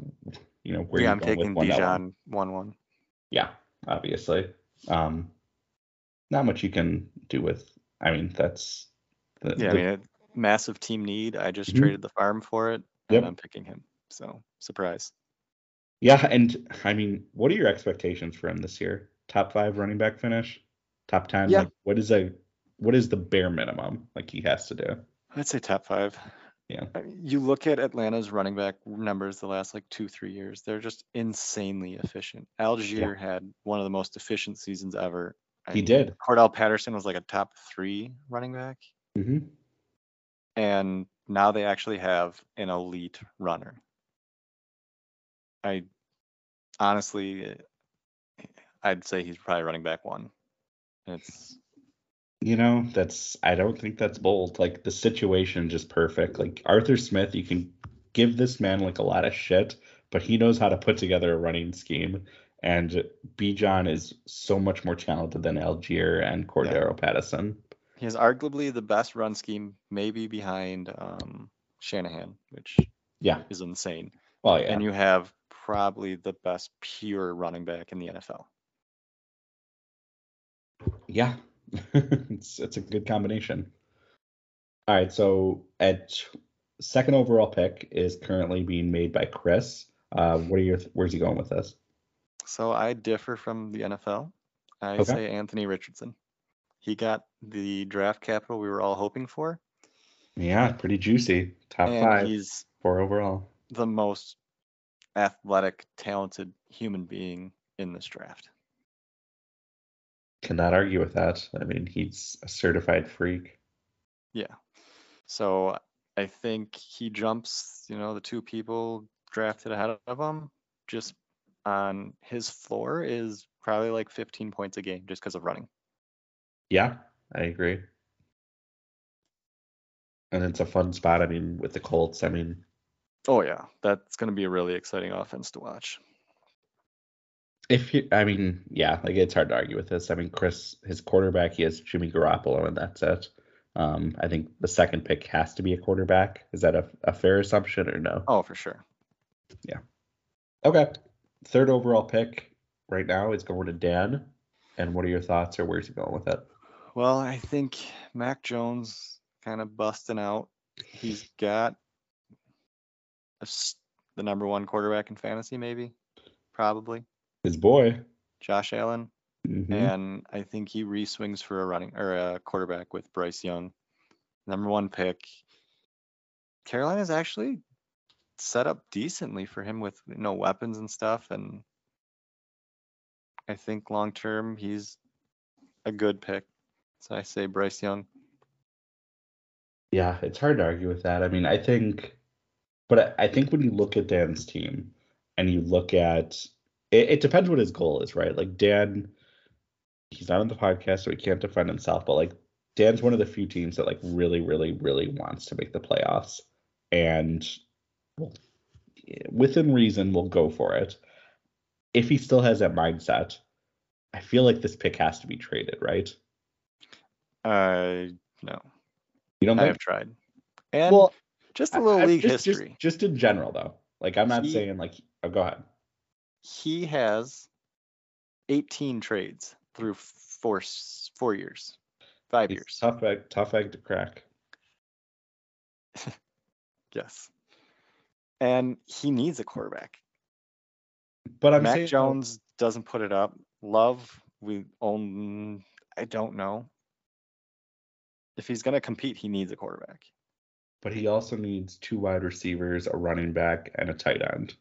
you know where yeah, I'm going with taking one L1. 1 1. Yeah, obviously. Um, not much you can do with. I mean, that's. The, Yeah, I mean, it, massive team need. I just Mhm. traded the farm for it, and Yep. I'm picking him. So, surprise. yeah, and I mean, what are your expectations for him this year? Top five running back finish, top ten. Yeah. Like, what is a what is the bare minimum like he has to do? I'd say top five. Yeah. You look at Atlanta's running back numbers the last like two, three years, they're just insanely efficient. Allgeier had one of the most efficient seasons ever. I He mean, did. Cordarrelle Patterson was like a top three running back. hmm And now they actually have an elite runner. I honestly, I'd say he's probably running back one. It's You know, that's I don't think that's bold. Like the situation just perfect. Like Arthur Smith, you can give this man like a lot of shit, but he knows how to put together a running scheme. And Bijan is so much more talented than Allgeier and Cordarrelle Patterson. He has arguably the best run scheme, maybe behind um, Shanahan, which Yeah. is insane. Well, yeah. And you have probably the best pure running back in the NFL. Yeah, (laughs) it's it's a good combination. All right, so at second overall pick is currently being made by Chris. Uh, what are your where's he going with this? So I differ from the NFL. I Okay. say Anthony Richardson. He got the draft capital we were all hoping for, Yeah, pretty juicy. Top and five, he's four overall. the most athletic, talented human being in this draft. Cannot argue with that. I mean, he's a certified freak. Yeah. So I think he jumps, you know, the two people drafted ahead of him just on his floor is probably like 15 points a game just because of running. Yeah, I agree. And it's a fun spot. I mean, with the Colts, I mean, Oh yeah, that's going to be a really exciting offense to watch. if you, I mean, yeah, like it's hard to argue with this. I mean, Chris, his quarterback, he has Jimmy Garoppolo, and that's it. Um, I think the second pick has to be a quarterback. Is that a, a fair assumption or no? Oh, for sure. Yeah. Okay. Third overall pick right now is going to Dan. And what are your thoughts, or where's he going with it? Well, I think Mac Jones kind of busting out. He's got a the number one quarterback in fantasy, maybe, probably His boy. Josh Allen, Mhm. and I think he re-swings for a running or a quarterback with Bryce Young, number one pick. Carolina's actually set up decently for him with you know weapons and stuff, and I think long term he's a good pick. So I say Bryce Young. Yeah, it's hard to argue with that. I mean, I think, but I, I think when you look at Dan's team and you look at it, it depends what his goal is, right? Like Dan, he's not on the podcast, so he can't defend himself, but like Dan's one of the few teams that like really, really, really wants to make the playoffs. And well, within reason, will go for it. If he still has that mindset, I feel like this pick has to be traded, right? Uh, no, You don't I think? have tried. And Well, just a little I- league just, history. Just, just in general, though. Like, I'm not He- saying like. Oh, go ahead. he has 18 trades through four four years, five He's years. tough egg, tough egg to crack. (laughs) Yes. And he needs a quarterback. But I'm Mac saying Jones doesn't put it up. Love, we own. I don't know. If he's gonna compete, he needs a quarterback. but he also needs two wide receivers, a running back, and a tight end.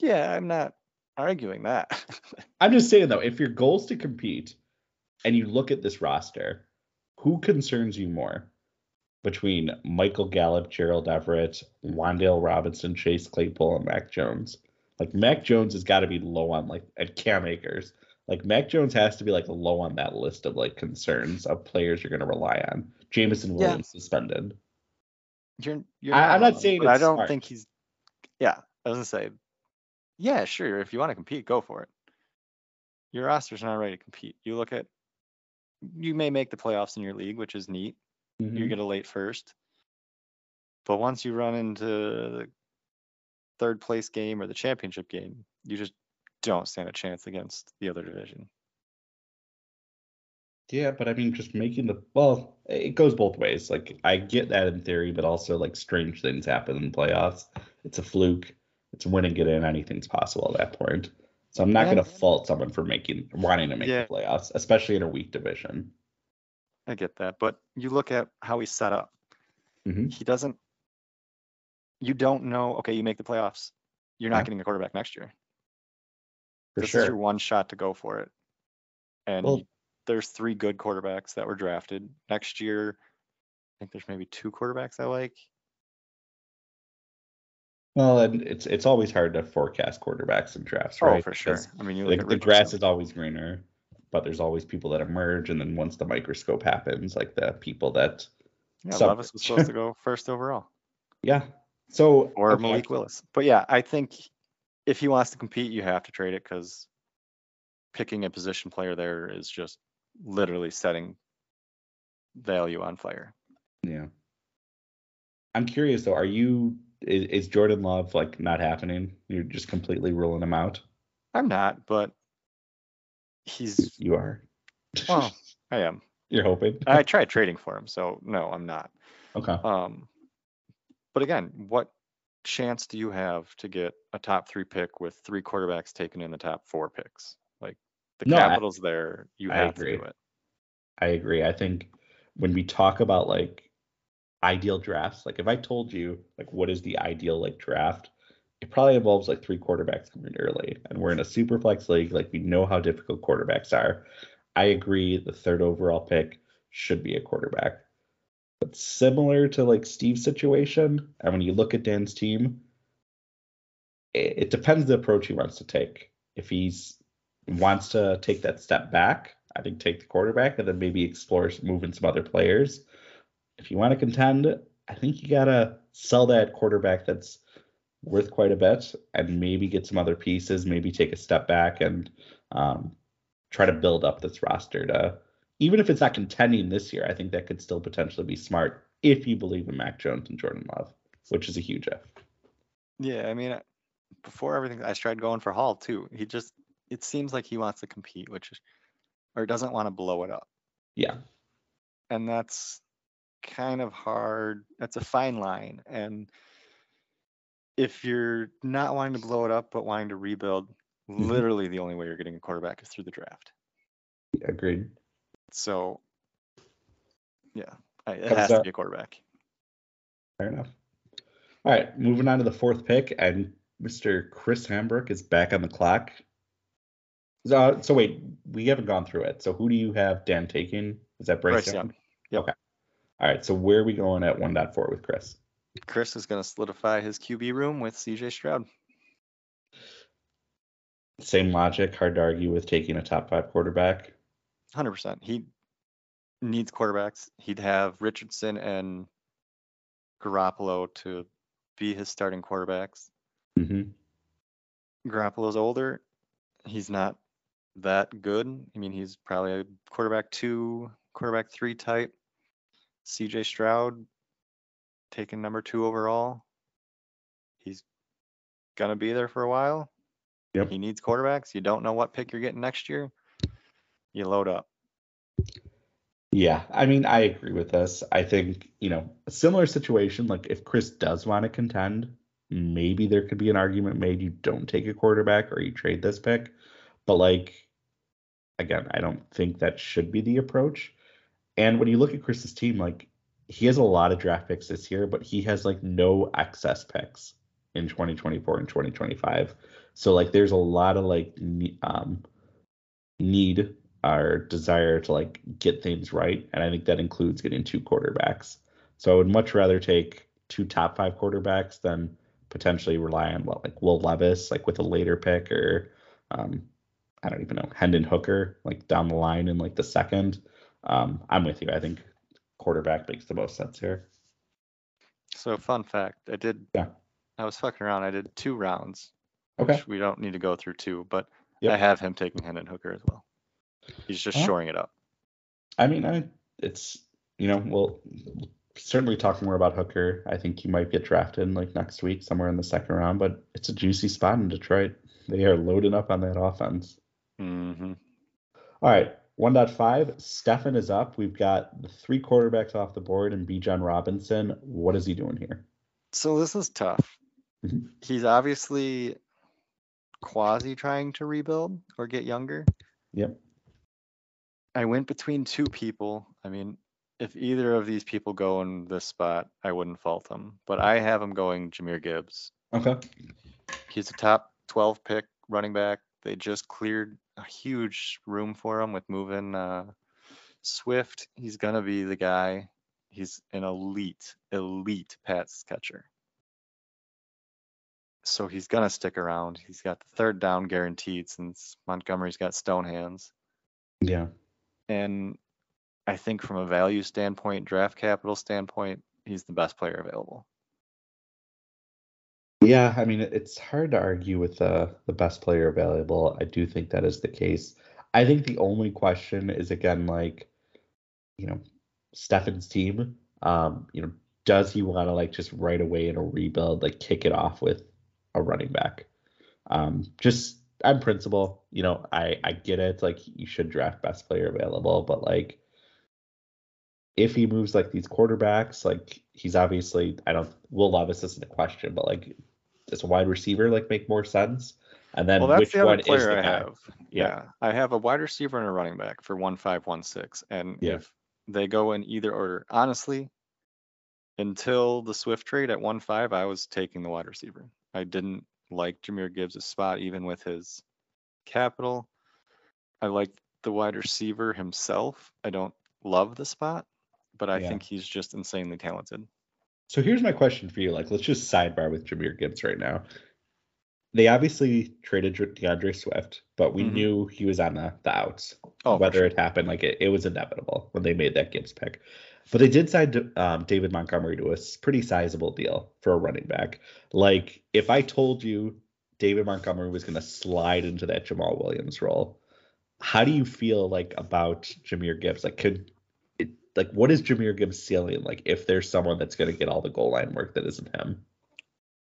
Yeah, I'm not arguing that. (laughs) I'm just saying though, if your goal is to compete, and you look at this roster, who concerns you more between Michael Gallup, Gerald Everett, Wan'Dale Robinson, Chase Claypool, and Mac Jones? Like Mac Jones has got to be low on like at Cam Akers. Like Mac Jones has to be like low on that list of like concerns of players you're going to rely on. Jameson Yeah. Williams suspended. You're, you're I- I'm not wrong, saying but I don't smart. think he's. Yeah, I was gonna say. Yeah, sure. If you want to compete, go for it. Your roster's not ready to compete. You look at. You may make the playoffs in your league, which is neat. You Mhm. get a late first. But once you run into the third place game or the championship game, you just don't stand a chance against the other division. Yeah, but I mean, just making the well, it goes both ways. Like I get that in theory, but also like strange things happen in playoffs. It's a fluke. It's win and get in. Anything's possible at that point. So I'm not Yeah. gonna fault someone for making wanting to make Yeah. the playoffs, especially in a weak division. I get that, but you look at how he's set up. Mhm. He doesn't. You don't know. Okay, you make the playoffs. You're not getting a quarterback next year. For this sure. is your one shot to go for it. And Well- there's three good quarterbacks that were drafted next year. I think there's maybe two quarterbacks I like. Well, and it's it's always hard to forecast quarterbacks and drafts, right? Oh, right? for sure. Because I mean, you The, the grass is always greener, but there's always people that emerge, and then once the microscope happens, like the people that Yeah, some- Levis was supposed to go first overall, (laughs) yeah. So or okay, Malik Willis. But yeah, I think if he wants to compete, you have to trade it because picking a position player there is just literally setting value on fire. Yeah. I'm curious though, are you is, is Jordan Love like not happening? You're just completely ruling him out? I'm not, but he's. You are. Well, I am. (laughs) You're hoping. I tried trading for him, so no, I'm not. okay. Um, but again, what chance do you have to get a top three pick with three quarterbacks taken in the top four picks? Like the No, I- capital's there, you I have to do it. I agree. I think when we talk about like ideal drafts, like if I told you like what is the ideal like draft, it probably involves like three quarterbacks coming early. And we're in a super flex league, like we know how difficult quarterbacks are. I agree the third overall pick should be a quarterback. But similar to like Steve's situation, and when you look at Dan's team, it, it depends the approach he wants to take. If he's wants to take that step back, I think take the quarterback and then maybe explore moving some other players. if you want to contend, I think you gotta sell that quarterback that's worth quite a bit and maybe get some other pieces, maybe take a step back and um, try to build up this roster to even if it's not contending this year, I think that could still potentially be smart if you believe in Mac Jones and Jordan Love, which is a huge if. Yeah, I mean, before everything, I tried going for Hall too. He just, it seems like he wants to compete, which is, or doesn't want to blow it up. Yeah. And that's kind of hard. That's a fine line. And if you're not wanting to blow it up, but wanting to rebuild, Mhm. literally the only way you're getting a quarterback is through the draft. Agreed. So, yeah, it Comes has to be a quarterback. Fair enough. All right, moving on to the fourth pick, and Mr. Chris Hambrook is back on the clock. So, uh, so wait, we haven't gone through it. So who do you have Dan taking? Is that Bryce, Bryce Young? Young. Yep. Okay. All right, so where are we going at 1.4 with Chris? Chris is going to solidify his QB room with CJ Stroud. Same logic, hard to argue with taking a top five quarterback. Hundred percent. He needs quarterbacks. He'd have Richardson and Garoppolo to be his starting quarterbacks. hmm Garoppolo's older. He's not that good. I mean, he's probably a quarterback two, quarterback three type. CJ Stroud taking number two overall. He's gonna be there for a while. Yep. He needs quarterbacks. You don't know what pick you're getting next year. You load up. Yeah, I mean, I agree with this. I think, you know, a similar situation, like if Chris does want to contend, maybe there could be an argument made you don't take a quarterback or you trade this pick. But like, again, I don't think that should be the approach. And when you look at Chris's team, like he has a lot of draft picks this year, but he has like no excess picks in 2024 and 2025. So like there's a lot of like um need our desire to like get things right, and I think that includes getting two quarterbacks. So I would much rather take two top five quarterbacks than potentially rely on what like Will Levis, like with a later pick, or um, I don't even know Hendon Hooker, like down the line in like the second. Um, I'm with you. I think quarterback makes the most sense here. So fun fact, I did. Yeah. I was fucking around. I did two rounds. Okay. Which we don't need to go through two, but Yep. I have him taking Hendon Hooker as well. He's just shoring it up. I mean, I it's you know we'll certainly talk more about Hooker. I think he might get drafted like next week somewhere in the second round, but it's a juicy spot in Detroit. They are loading up on that offense. hmm All right, 1.5. Stefan is up. We've got the three quarterbacks off the board and Bijan Robinson. What is he doing here? So this is tough. Mhm. He's obviously quasi trying to rebuild or get younger. Yep. I went between two people. I mean, if either of these people go in this spot, I wouldn't fault them. But I have him going Jahmyr Gibbs. Okay. He's a top 12 pick running back. They just cleared a huge room for him with moving uh, Swift. He's going to be the guy. He's an elite, elite pass catcher. So he's going to stick around. He's got the third down guaranteed since Montgomery's got stone hands. Yeah. And I think from a value standpoint, draft capital standpoint, he's the best player available. Yeah, I mean, it's hard to argue with the the best player available. I do think that is the case. I think the only question is again like, you know, Stefan's team. Um, you know, does he want to like just right away in a rebuild, like kick it off with a running back? Um, just on principal. you know, I I get it. Like you should draft best player available, but like if he moves like these quarterbacks, like he's obviously I don't Will Levis isn't a question, but like does a wide receiver like make more sense? And then Well, that's which the other one is the I guy? have. Yeah. I have a wide receiver and a running back for one five one six, and Yeah. if they go in either order, honestly, until the Swift trade at one five, I was taking the wide receiver. I didn't like Jahmyr Gibbs' spot, even with his capital. I like the wide receiver himself. I don't love the spot, but I Yeah. think he's just insanely talented. So here's my question for you. Like, let's just sidebar with Jahmyr Gibbs right now. They obviously traded Dr- DeAndre Swift, but we Mhm. knew he was on the, the outs. Oh, Whether sure. it happened, like it, it was inevitable when they made that Gibbs pick. But they did sign um, David Montgomery to a pretty sizable deal for a running back. Like, if I told you David Montgomery was going to slide into that Jamaal Williams role, how do you feel like about Jahmyr Gibbs? Like, could it, like what is Jahmyr Gibbs' ceiling? Like, if there's someone that's going to get all the goal line work that isn't him?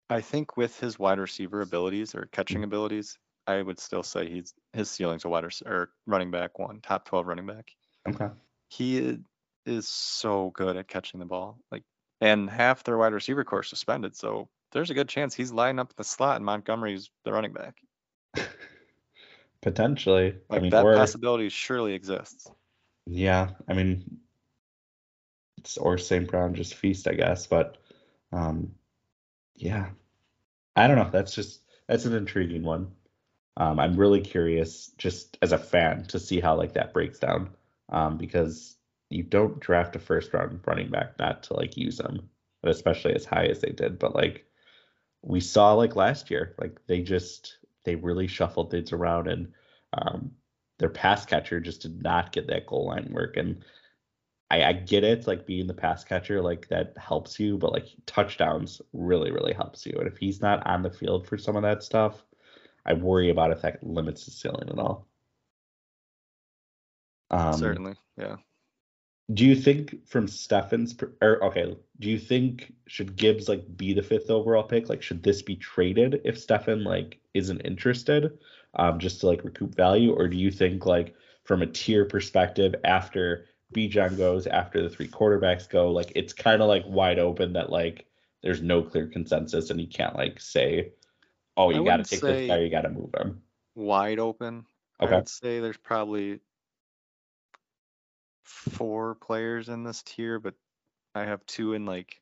I think with his wide receiver abilities or catching Mm-hmm. abilities, I would still say he's his ceiling's a wide or running back one, top 12 running back. Okay. He is so good at catching the ball. Like, and half their wide receiver core suspended, so there's a good chance he's lining up in the slot and Montgomery's the running back. (laughs) Potentially. Like I mean, that or possibility surely exists. yeah, I mean, it's or St. Brown just feast, I guess. But um, yeah, I don't know. That's just that's an intriguing one. Um, I'm really curious, just as a fan, to see how like that breaks down. Um, because you don't draft a first round running back not to like use them, but especially as high as they did. But like we saw like last year, like they just they really shuffled things around and um, their pass catcher just did not get that goal line work. And I, I get it, like being the pass catcher, like that helps you, but like touchdowns really, really helps you. And if he's not on the field for some of that stuff, I worry about if that limits his ceiling at all. Um, Certainly, yeah. Do you think from Stefan's or okay, do you think should Gibbs like be the fifth overall pick? Like should this be traded if Stefan like isn't interested? Um, just to like recoup value, or do you think like from a tier perspective after Bijan goes, after the three quarterbacks go, like it's kind of like wide open that like there's no clear consensus and you can't like say, oh, you got to take this guy, you got to move him. Wide open. Okay. I would say there's probably four players in this tier, but I have two in like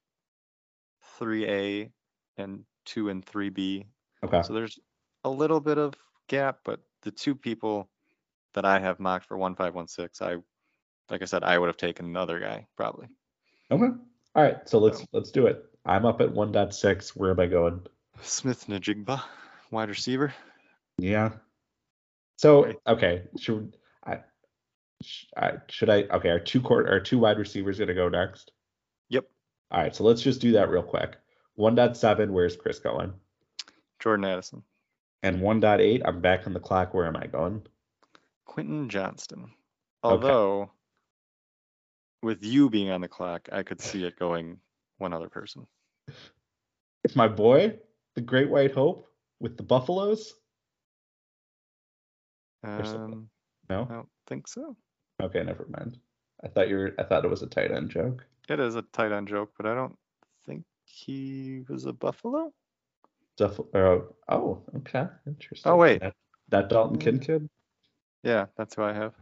3A and two in 3B. Okay. So there's a little bit of gap, but the two people that I have mocked for 1516, I like I said, I would have taken another guy probably. Okay. All right. So let's So- let's do it. I'm up at 1.6. Where am I going? Smith Njigba, wide receiver. Yeah. So okay, should I should I okay? Our two court our two wide receivers gonna go next. Yep. All right, so let's just do that real quick. 1.7, where's Chris going? Jordan Addison. And 1.8, I'm back on the clock. Where am I going? Quentin Johnston. Although, with you being on the clock, I could see it going one other person. It's my boy, the Great White Hope with the Buffaloes. Um, No. I don't think so. Okay, never mind. I thought you were. I thought it was a tight end joke. It is a tight end joke, but I don't think he was a Buffalo. Duff, oh, oh, okay, interesting. Oh, wait. that, that Dalton. Kincaid. Yeah, that's who I have.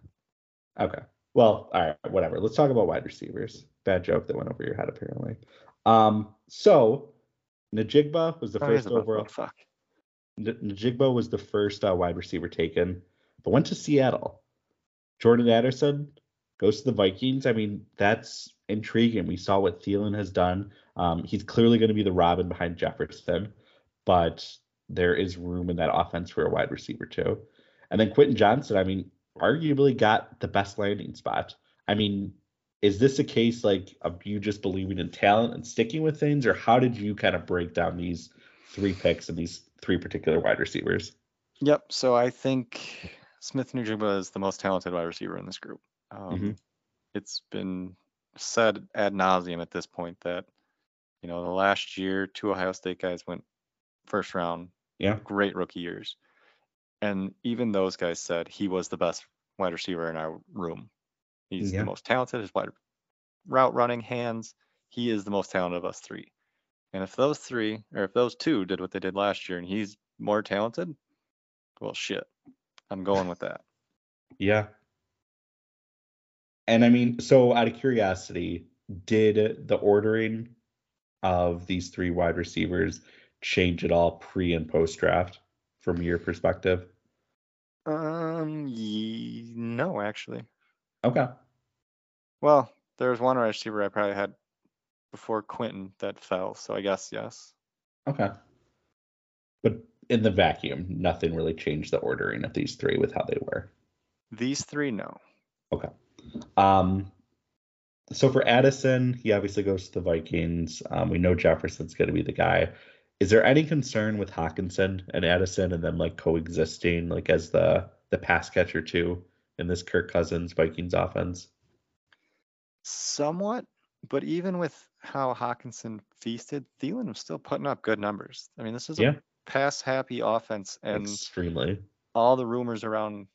Okay. Well, all right, whatever. Let's talk about wide receivers. Bad joke that went over your head, apparently. Um, so Njigba was the Oh, first overall. Fuck. N- Njigba was the first uh, wide receiver taken, but went to Seattle. Jordan Addison goes to the Vikings. I mean, that's intriguing. We saw what Thielen has done. Um, he's clearly going to be the Robin behind Jefferson, but there is room in that offense for a wide receiver too. And then Quentin Johnston, I mean, arguably got the best landing spot. I mean, is this a case like of you just believing in talent and sticking with things, or how did you kind of break down these three picks and these three particular wide receivers? Yep. So I think Smith Njigba is the most talented wide receiver in this group. Um, Mhm. It's been said ad nauseum at this point that you know the last year two Ohio State guys went first round, Yeah. great rookie years, and even those guys said he was the best wide receiver in our room. He's Yeah. the most talented. His wide route running, hands. He is the most talented of us three. And if those three, or if those two did what they did last year, and he's more talented, well, shit, I'm going with that. Yeah. And I mean, so out of curiosity, did the ordering of these three wide receivers change at all pre and post draft from your perspective? Um, ye- no, actually. Okay. Well, there was one wide receiver I probably had before Quentin that fell, so I guess yes. Okay. But in the vacuum, nothing really changed the ordering of these three with how they were. These three, no. Okay. Um, so for Addison, he obviously goes to the Vikings. Um, we know Jefferson's going to be the guy. Is there any concern with Hockenson and Addison and then like coexisting like as the the pass catcher too in this Kirk Cousins Vikings offense? Somewhat, but even with how Hockenson feasted, Thielen was still putting up good numbers. I mean, this is a Yeah. Pass happy offense, and Extremely. all the rumors around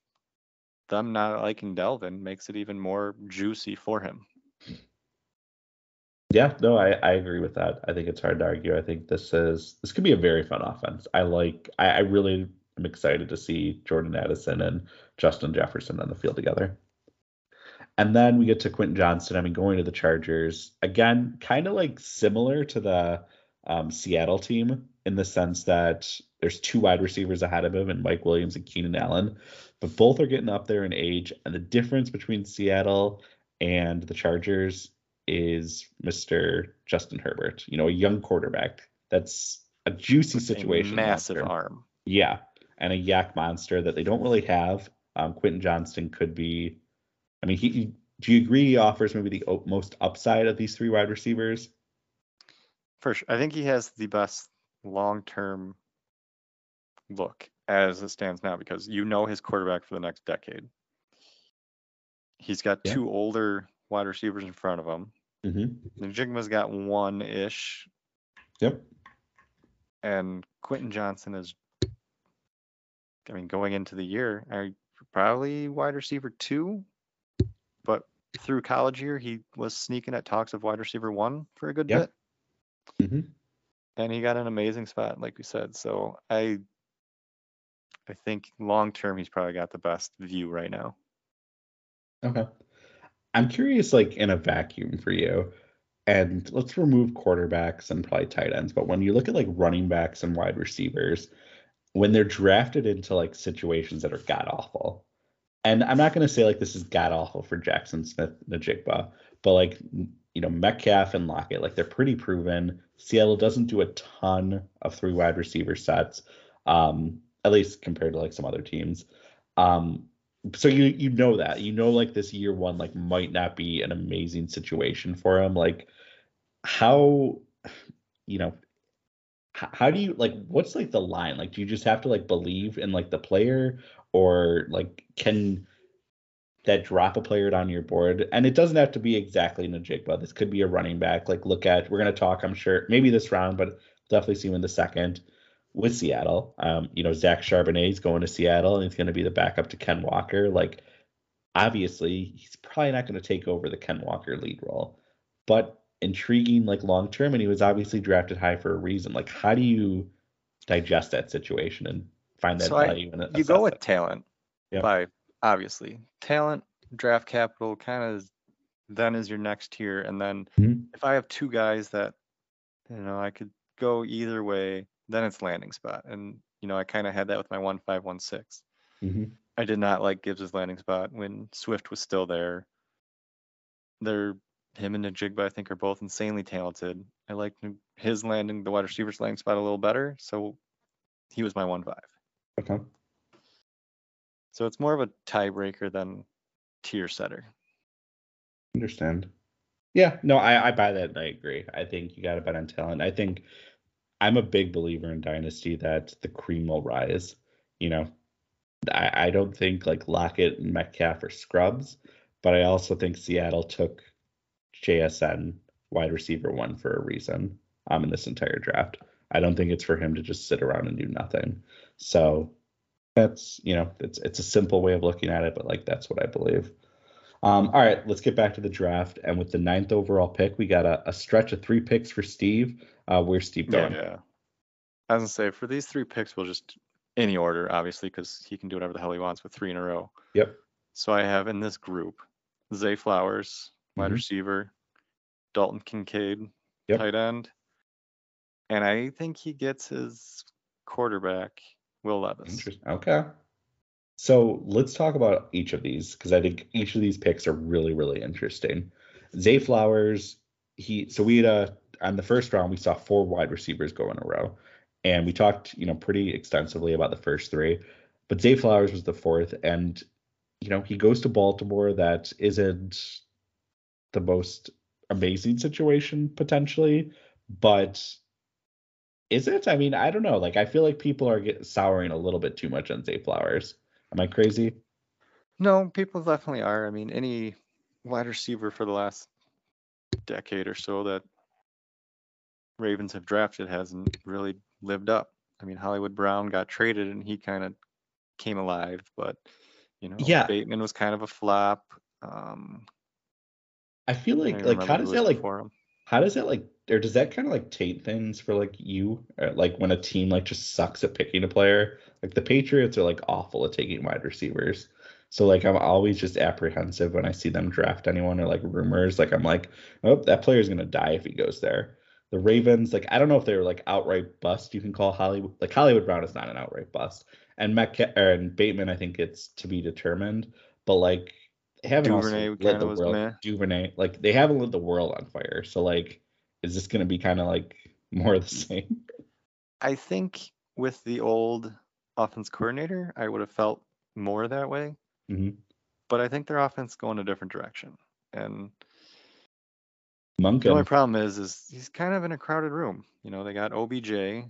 them not liking Dalvin makes it even more juicy for him. Yeah, no, I, I agree with that. I think it's hard to argue. I think this is this could be a very fun offense. I like I, I really am excited to see Jordan Addison and Justin Jefferson on the field together. And then we get to Quentin Johnston. I mean, going to the Chargers again, kind of like similar to the um, Seattle team in the sense that there's two wide receivers ahead of him, and Mike Williams and Keenan Allen, but both are getting up there in age. And the difference between Seattle and the Chargers is Mr. Justin Herbert. You know, a young quarterback. That's a juicy With a situation. massive term. arm. Yeah, and a YAC monster that they don't really have. Um, Quentin Johnston could be. I mean, he. Do you agree he offers maybe the most upside of these three wide receivers? For sure. I think he has the best long term look as it stands now because you know his quarterback for the next decade. He's got Yeah. two older wide receivers in front of him. Mm-hmm. Njigba's got one ish, Yep. and Quentin Johnston is, I mean, going into the year, probably wide receiver two, but through college year, he was sneaking at talks of wide receiver one for a good Yeah. bit. Mm-hmm. And he got an amazing spot, like we said. So I, I think long term, he's probably got the best view right now. Okay. I'm curious, like in a vacuum for you, and let's remove quarterbacks and probably tight ends, but when you look at like running backs and wide receivers, when they're drafted into like situations that are god awful, and I'm not to say like this is god awful for Jaxon Smith Njigba, but like you know Metcalf and Lockett, like they're pretty proven. Seattle doesn't do a ton of three wide receiver sets, um, at least compared to like some other teams. Um, so you you know that you know like this year one like might not be an amazing situation for him. Like how you know how do you like what's like the line like do you just have to like believe in like the player or like can that drop a player down your board and it doesn't have to be exactly Njigba. This could be a running back. Like look at we're gonna talk, I'm sure, maybe this round, but definitely see him in the second with Seattle. Um, you know, Zach Charbonnet is going to Seattle and he's gonna be the backup to Ken Walker. Like obviously he's probably not gonna take over the Ken Walker lead role, but intriguing like long term and he was obviously drafted high for a reason. Like how do you digest that situation and find that So I- value in it? You go with talent Yep. by obviously talent, draft capital, kind of then is your next tier, and then Mhm. if I have two guys that you know I could go either way, then it's landing spot, and you know I kind of had that with my one five one six. hmm I did not like Gibbs' landing spot when Swift was still there. They're him and Njigba, I think, are both insanely talented. I like his landing, the wide receivers landing spot a little better, so he was my one five. Okay. So it's more of a tiebreaker than tier setter. Understand. Yeah, no, I, I buy that and I agree. I think you got to bet on talent. I think I'm a big believer in Dynasty that the cream will rise. You know, I, I don't think like Lockett and Metcalf are scrubs, but I also think Seattle took JSN wide receiver one for a reason um, in this entire draft. I don't think it's for him to just sit around and do nothing. So that's, you know, it's it's a simple way of looking at it, but like that's what I believe. Um, all right, let's get back to the draft. And with the ninth overall pick, we got a, a stretch of three picks for Steve. Uh, where's Steve Yeah, going? yeah. I was gonna say for these three picks, we'll just any order, obviously, because he can do whatever the hell he wants with three in a row. Yep. So I have in this group Zay Flowers, wide Mhm. receiver, Dalton Kincaid, Yep. tight end, and I think he gets his quarterback, Will Levis. Okay. So let's talk about each of these because I think each of these picks are really, really interesting. Zay Flowers, he so we had a on the first round we saw four wide receivers go in a row, and we talked you know pretty extensively about the first three, but Zay Flowers was the fourth, and you know he goes to Baltimore that isn't the most amazing situation potentially, but is it? I mean, I don't know. Like, I feel like people are getting souring a little bit too much on Zay Flowers. Am I crazy? No, people definitely are. I mean, any wide receiver for the last decade or so that Ravens have drafted hasn't really lived up. I mean, Hollywood Brown got traded and he kind of came alive, but you know, Yeah. Bateman was kind of a flop. Um, I feel like don't like how does that like how does that like or does that kind of like taint things for like you? Or, like when a team like just sucks at picking a player? Like the patriots are like awful at taking wide receivers. So like i'm always just apprehensive when i see them draft anyone or like rumors. Like i'm like oh that player's gonna die if he goes there. The ravens like i don't know if they were like outright bust you can call hollywood like hollywood brown is not an outright bust. And Metcalf and bateman i think it's to be determined. But like haven't also lit the world meh. Duvernay like they haven't lit the world on fire. So like is this going to be kind of like more of the same? I think with the old offense coordinator, I would have felt more that way. Mhm. But I think their offense going a different direction. And Monk the only problem is, is he's kind of in a crowded room. You know, they got OBJ.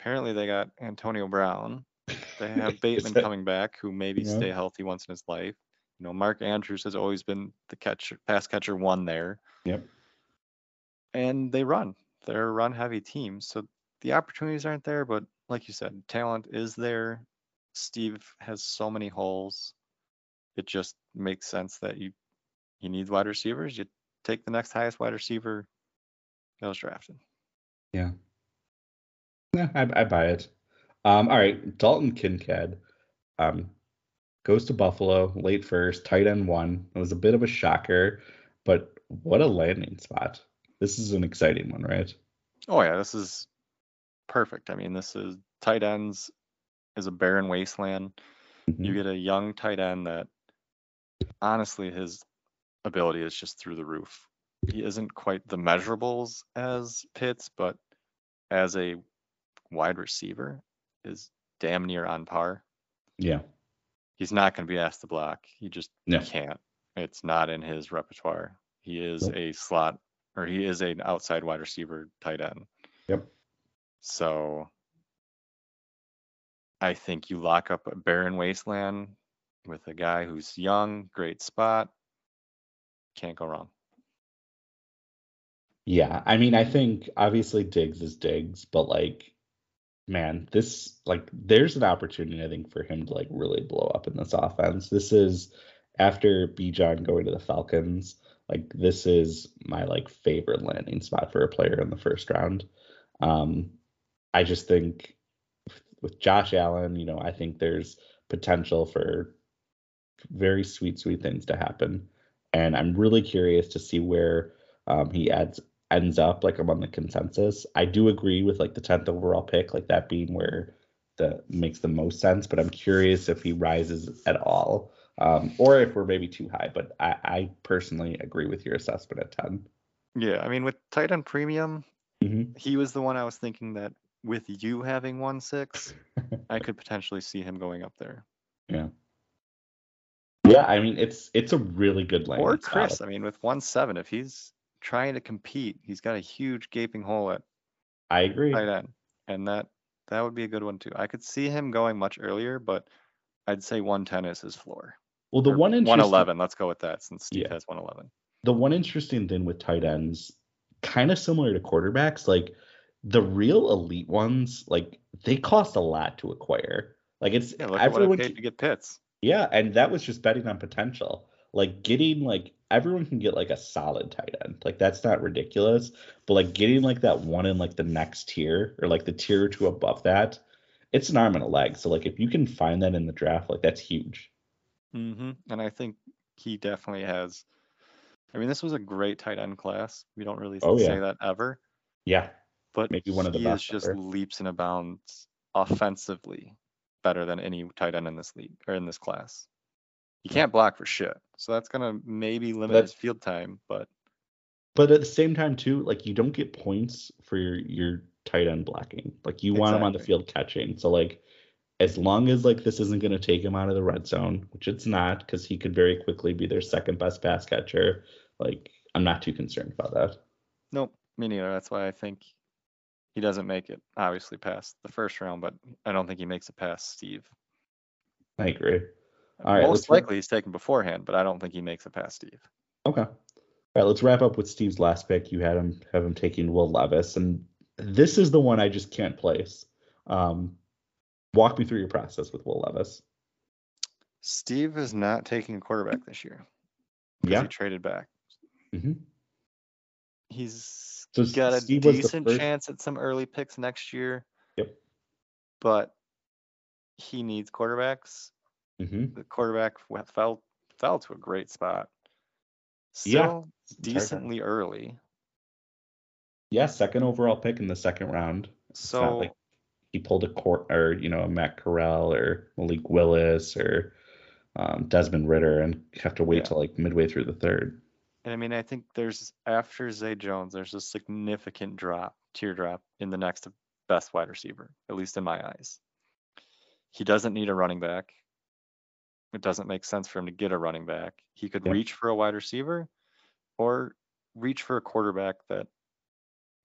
Apparently, they got Antonio Brown. They have (laughs) Bateman that- coming back, who maybe Yeah. stay healthy once in his life. You know, Mark Andrews has always been the catcher, pass catcher one there. Yep. And they run. They're a run heavy team. So the opportunities aren't there, but like you said, talent is there. Steve has so many holes. It just makes sense that you you need wide receivers. You take the next highest wide receiver that was drafted. Yeah. Yeah, I, I buy it. Um, all right, Dalton Kincaid um, goes to Buffalo late first, tight end one. It was a bit of a shocker, but what a landing spot. This is an exciting one, right? Oh yeah, this is perfect. I mean, this is tight ends is a barren wasteland. You Mhm. get a young tight end that honestly his ability is just through the roof. He isn't quite the measurables as Pitts, but as a wide receiver is damn near on par. Yeah. He's not going to be asked to block. He just No. can't. It's not in his repertoire. He is a slot or he is an outside wide receiver tight end. Yep. So I think you lock up a barren wasteland with a guy who's young, great spot. Can't go wrong. Yeah, I mean, I think obviously Diggs is Diggs, but like, man, this like there's an opportunity I think for him to like really blow up in this offense. This is after Bijan going to the Falcons. Like this is my like favorite landing spot for a player in the first round. Um, I just think with Josh Allen, you know, I think there's potential for very sweet, sweet things to happen. And I'm really curious to see where um, he adds ends up like among the consensus. I do agree with like the 10th overall pick, like that being where the makes the most sense, but I'm curious if he rises at all. Um, or if we're maybe too high, but I, I personally agree with your assessment at 10. Yeah, I mean with tight end premium, Mhm. he was the one I was thinking that with you having one six, (laughs) I could potentially see him going up there. Yeah. Yeah, I mean it's it's a really good landing Or spot. Chris, I mean with one seven, if he's trying to compete, he's got a huge gaping hole at I agree. tight end, and that that would be a good one too. I could see him going much earlier, but I'd say 110 is his floor. Well, the one interesting 111. Let's go with that since Steve Yeah. has 111. the one interesting thing with tight ends, kind of similar to quarterbacks, like the real elite ones, like they cost a lot to acquire. Like it's Yeah, look everyone paid to get Pitts. Yeah, and that was just betting on potential. Like getting like everyone can get like a solid tight end. Like that's not ridiculous. But like getting like that one in like the next tier or like the tier or two above that, it's an arm and a leg. So like if you can find that in the draft, like that's huge. Hmm And I think he definitely has. I mean, this was a great tight end class. We don't really Oh, say yeah. that ever, Yeah. but Maybe one of the he best is just ever. leaps and bounds offensively better than any tight end in this league or in this class. He can't block for shit, so that's gonna maybe limit That's- his field time. But But at the same time too, like you don't get points for your your tight end blocking. Like you want him on the field catching. So like as long as like this isn't going to take him out of the red zone, which it's not, because he could very quickly be their second best pass catcher. Like I'm not too concerned about that. Nope, me neither. That's why I think he doesn't make it, obviously, past the first round, but I don't think he makes it past Steve. I agree. All right, Most wrap- likely he's taken beforehand, but I don't think he makes it past Steve. Okay. All right, let's wrap up with Steve's last pick. You had him have him taking Will Levis, and this is the one I just can't place. Um, walk me through your process with Will Levis. Steve is not taking a quarterback this year. because Yeah. He traded back. hmm He's So got a Steve decent chance at some early picks next year. Yep. But he needs quarterbacks. hmm The quarterback fell fell to a great spot. Yeah, decently early. Yeah, second overall pick in the second round. It's So like he pulled a court or you know a Matt Corral or Malik Willis or um, Desmond Ridder and have to wait Yeah. till like midway through the third. And I mean, I think there's after Zay Jones, there's a significant drop, teardrop in the next best wide receiver, at least in my eyes. He doesn't need a running back. It doesn't make sense for him to get a running back. He could Yep. reach for a wide receiver or reach for a quarterback that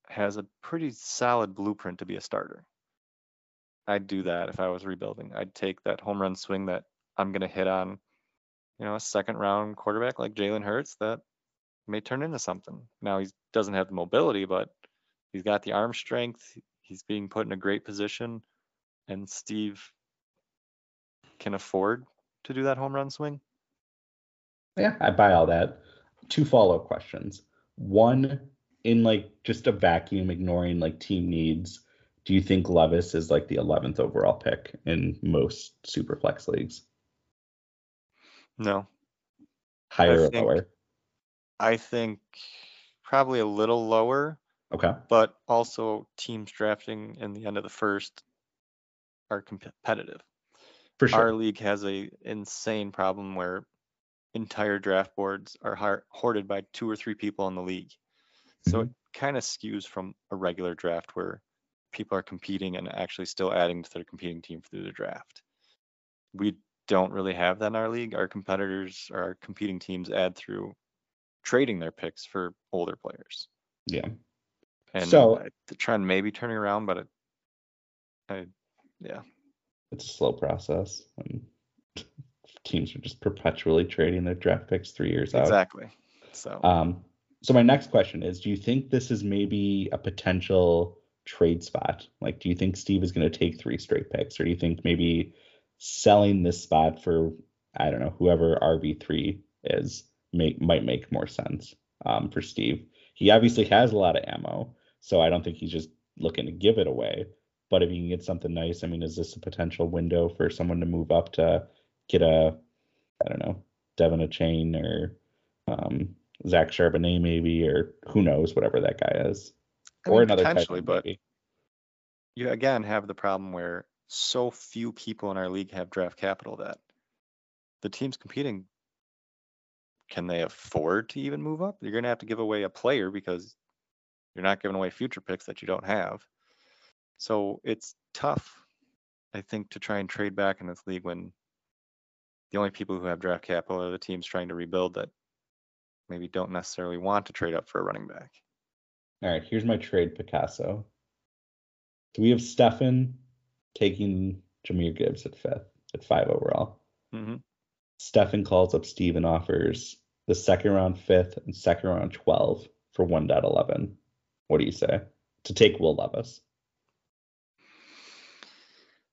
has a pretty solid blueprint to be a starter. I'd do that if I was rebuilding. I'd take that home run swing that I'm going to hit on, you know, a second round quarterback like Jalen Hurts that may turn into something. Now he doesn't have the mobility, but he's got the arm strength. He's being put in a great position, and Steve can afford to do that home run swing. Yeah, I buy all that. Two follow up questions. One, in like just a vacuum, ignoring like team needs, do you think Levis is like the 11th overall pick in most superflex leagues? No, Higher or think- lower? I think probably a little lower, Okay. but also teams drafting in the end of the first are competitive. For sure. Our league has a insane problem where entire draft boards are hoarded by two or three people in the league. So mm-hmm. it kind of skews from a regular draft where people are competing and actually still adding to their competing team through the draft. We don't really have that in our league. Our competitors, or our competing teams, add through trading their picks for older players. yeah. And So- to try and maybe turning around, but it, I, yeah, It's a slow process. And (laughs) teams are just perpetually trading their draft picks three years out. exactly. So Um, so my next question is, do you think this is maybe a potential trade spot? Like, do you think Steve is going to take three straight picks, or do you think maybe selling this spot for I don't know whoever RB three is make might make more sense um, for Steve? He obviously has a lot of ammo, so I don't think he's just looking to give it away. But if you can get something nice, I mean, is this a potential window for someone to move up to get a I don't know Devin Achane or um, Zach Charbonnet maybe, or who knows, whatever that guy is, I or mean, another potentially, but maybe. you again have the problem where so few people in our league have draft capital that the teams competing can they afford to even move up? You're going to have to give away a player because you're not giving away future picks that you don't have. So it's tough, I think, to try and trade back in this league when the only people who have draft capital are the teams trying to rebuild that maybe don't necessarily want to trade up for a running back. All right, here's my trade Picasso. So we have Stefan taking Jahmyr Gibbs at fifth, at five overall. hmm Stefan calls up Steve and offers the second round fifth and second round 12 for 1.11. What do you say? To take Will Levis.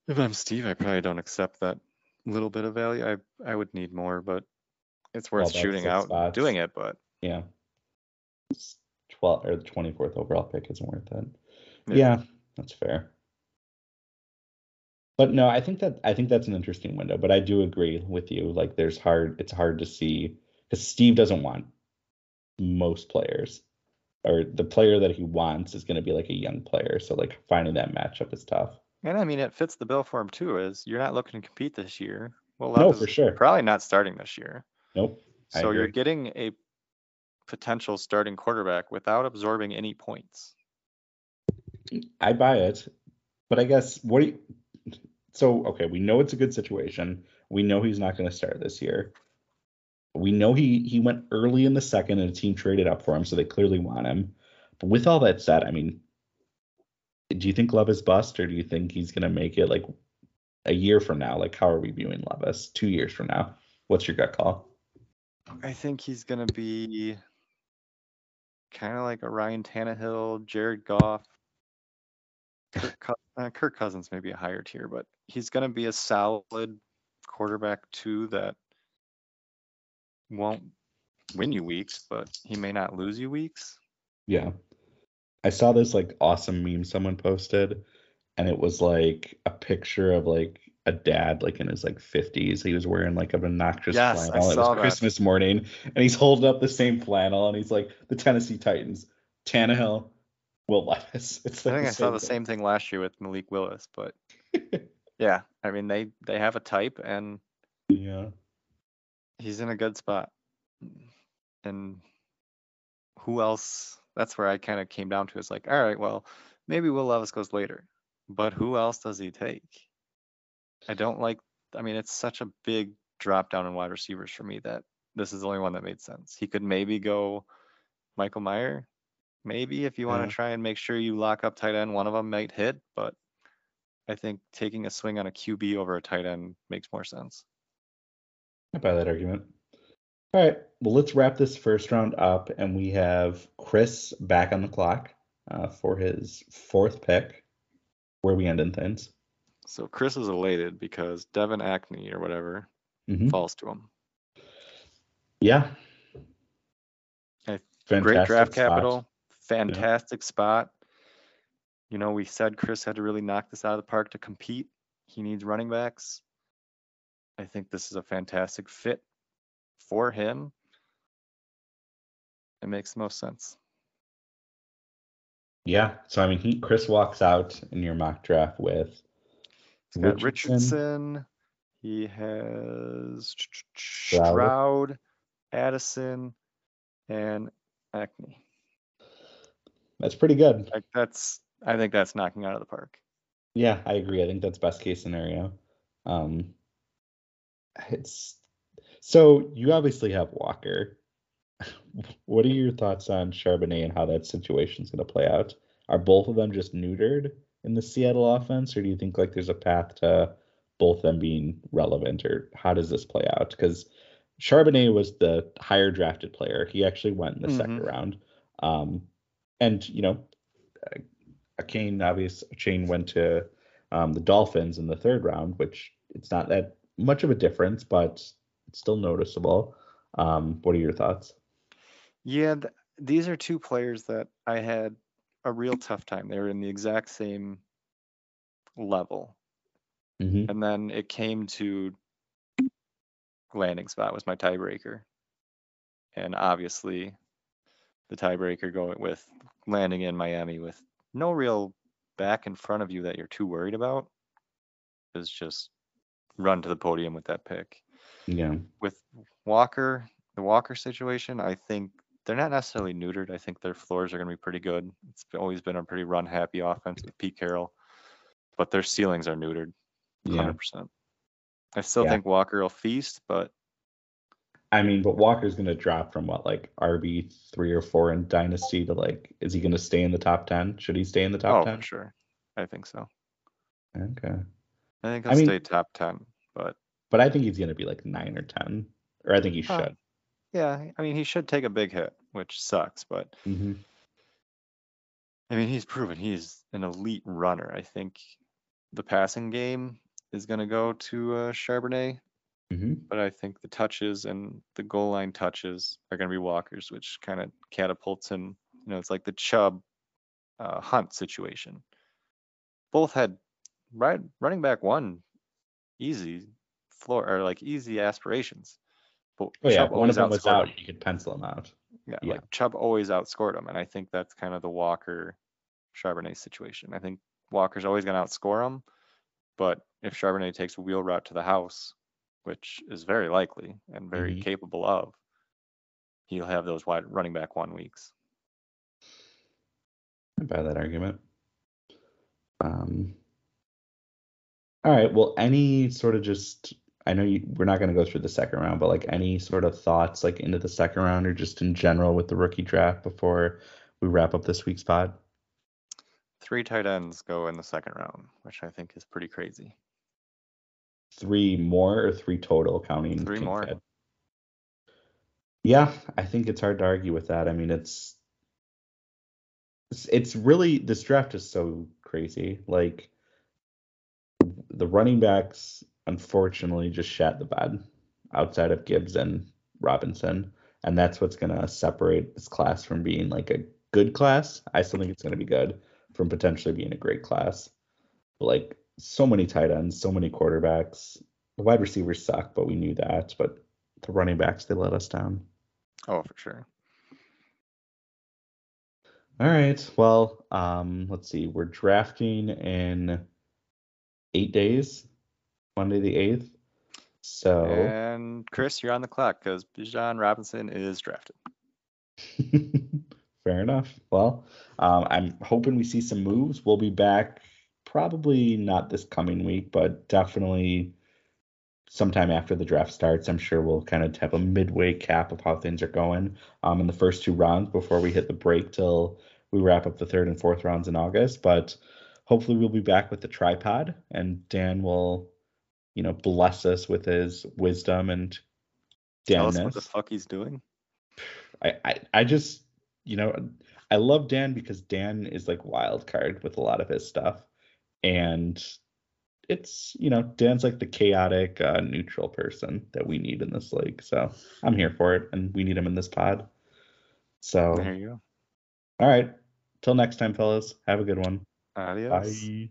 If I'm Steve, I probably don't accept that little bit of value. I I would need more, but it's worth that's shooting out and spots. doing it. But Yeah. It's 12 or the 24th overall pick isn't worth it. Yeah. Yeah. that's fair. But no, I think that I think that's an interesting window. But I do agree with you. Like, there's hard. It's hard to see because Steve doesn't want most players, or the player that he wants is going to be like a young player. So like finding that matchup is tough. and I mean, it fits the bill for him too. Is you're not looking to compete this year. Well, No, for sure. Probably not starting this year. Nope. So you're getting a potential starting quarterback without absorbing any points. I buy it, but I guess what you, so okay, we know it's a good situation. We know he's not going to start this year. We know he he went early in the second, and a team traded up for him, so they clearly want him. But with all that said, I mean, do you think Love is bust, or do you think he's gonna make it like a year from now? Like, how are we viewing Levis? Two years from now? What's your gut call? I think he's gonna be kind of like a Ryan Tannehill, Jared Goff. Kirk, uh, Kirk Cousins may be a higher tier, but he's gonna be a solid quarterback too that won't win you weeks, but he may not lose you weeks. Yeah. I saw this like awesome meme someone posted, and it was like a picture of like a dad like in his like 50s. He was wearing like an obnoxious Yes, I flannel. It was that. Christmas morning, and he's holding up the same flannel, and he's like the Tennessee Titans, Tannehill, Will Levis. (laughs) It's I like think I saw the same thing last year with Malik Willis, but (laughs) yeah, I mean they they have a type and Yeah. he's in a good spot. And who else? That's where I kind of came down to. It's like, all right, well, maybe Will Levis goes later, but who else does he take? I don't like. I mean, it's such a big drop down in wide receivers for me that this is the only one that made sense. He could maybe go Michael Mayer, maybe if you want Yeah. to try and make sure you lock up tight end, one of them might hit, but I think taking a swing on a QB over a tight end makes more sense. I buy that argument. All right. Well, let's wrap this first round up, and we have Chris back on the clock uh, for his fourth pick. Where we end in things? So Chris is elated because Devin Achane or whatever Mhm. falls to him. Yeah. Fantastic Great draft spot. capital, fantastic spot. You know, we said Chris had to really knock this out of the park to compete. He needs running backs. I think this is a fantastic fit for him. It makes the most sense. Yeah. So I mean, he Chris walks out in your mock draft with He's got Richardson. Richardson. He has Stroud, Addison, and Achane. That's pretty good. Like that's I think that's knocking out of the park. Yeah, I agree. I think that's best case scenario. Um, it's so you obviously have Walker. (laughs) What are your thoughts on Charbonnet and how that situation's going to play out? Are both of them just neutered in the Seattle offense, or do you think like there's a path to both them being relevant, or how does this play out? Because Charbonnet was the higher drafted player. He actually went in the second Mhm. round. Um, and you know, Achane obvious Chain went to um, the Dolphins in the third round, which it's not that much of a difference, but it's still noticeable. Um, what are your thoughts? Yeah, th- these are two players that I had a real tough time. They were in the exact same level. Mm-hmm. And then it came to landing spot was my tiebreaker. And obviously the tiebreaker going with landing in Miami with no real back in front of you that you're too worried about is just run to the podium with that pick. Yeah. with Walker, the Walker situation, I think they're not necessarily neutered. I think their floors are going to be pretty good. It's always been a pretty run happy offense with Pete Carroll, but their ceilings are neutered Yeah. 100%. I still Yeah. think Walker will feast, but I mean, but Walker's gonna drop from what, like RB three or four in Dynasty to like, is he gonna stay in the top ten? Should he stay in the top oh, ten? for sure. I think so. Okay. I think he'll mean- stay top 10, but But I think he's gonna be like nine or ten, or I think he Huh. should. Yeah, I mean, he should take a big hit, which sucks, but hmm I mean, he's proven he's an elite runner. I think the passing game is going to go to uh, Charbonnet. hmm but I think the touches and the goal line touches are going to be Walker's, which kind of catapults him. You know, it's like the Chubb uh, Hunt situation. Both had right running back one easy floor or like easy aspirations, but Oh yeah, Chubb one of them was out, him. you could pencil him out. Yeah, yeah. like Chubb always outscored him, and I think that's kind of the Walker Charbonnet situation. I think Walker's always going to outscore him, but if Charbonnet takes a wheel route to the house, which is very likely and very Mhm. capable of, he'll have those wide running back one weeks. I buy that argument. Um, all right. Well, any sort of just, I know you, we're not going to go through the second round, but like any sort of thoughts like into the second round or just in general with the rookie draft before we wrap up this week's pod? Three tight ends go in the second round, which I think is pretty crazy. Three more or three total counting? Three more. Head? Yeah, I think it's hard to argue with that. I mean, it's it's, it's really this draft is so crazy. Like the running backs unfortunately just shat the bed outside of Gibbs and Robinson. And that's what's going to separate this class from being like a good class. I still think it's going to be good from potentially being a great class. But like so many tight ends, so many quarterbacks. The wide receivers suck, but we knew that. But the running backs, they let us down. Oh, for sure. All right. Well, um, let's see. We're drafting in eight days. Monday the 8th. So. And Chris, you're on the clock because Bijan Robinson is drafted. (laughs) Fair enough. Well, um, I'm hoping we see some moves. We'll be back probably not this coming week, but definitely sometime after the draft starts. I'm sure we'll kind of have a midway cap of how things are going um, in the first two rounds before we hit the break till we wrap up the third and fourth rounds in August. But hopefully, we'll be back with the tripod and Dan will you know, bless us with his wisdom and Tell us what the fuck he's doing. I, I, I just, you know, I love Dan because Dan is like wild card with a lot of his stuff, and it's you know Dan's like the chaotic uh, neutral person that we need in this league. So I'm here for it, and we need him in this pod. So there you go. All right. Till next time, fellas. Have a good one. Adios. Bye.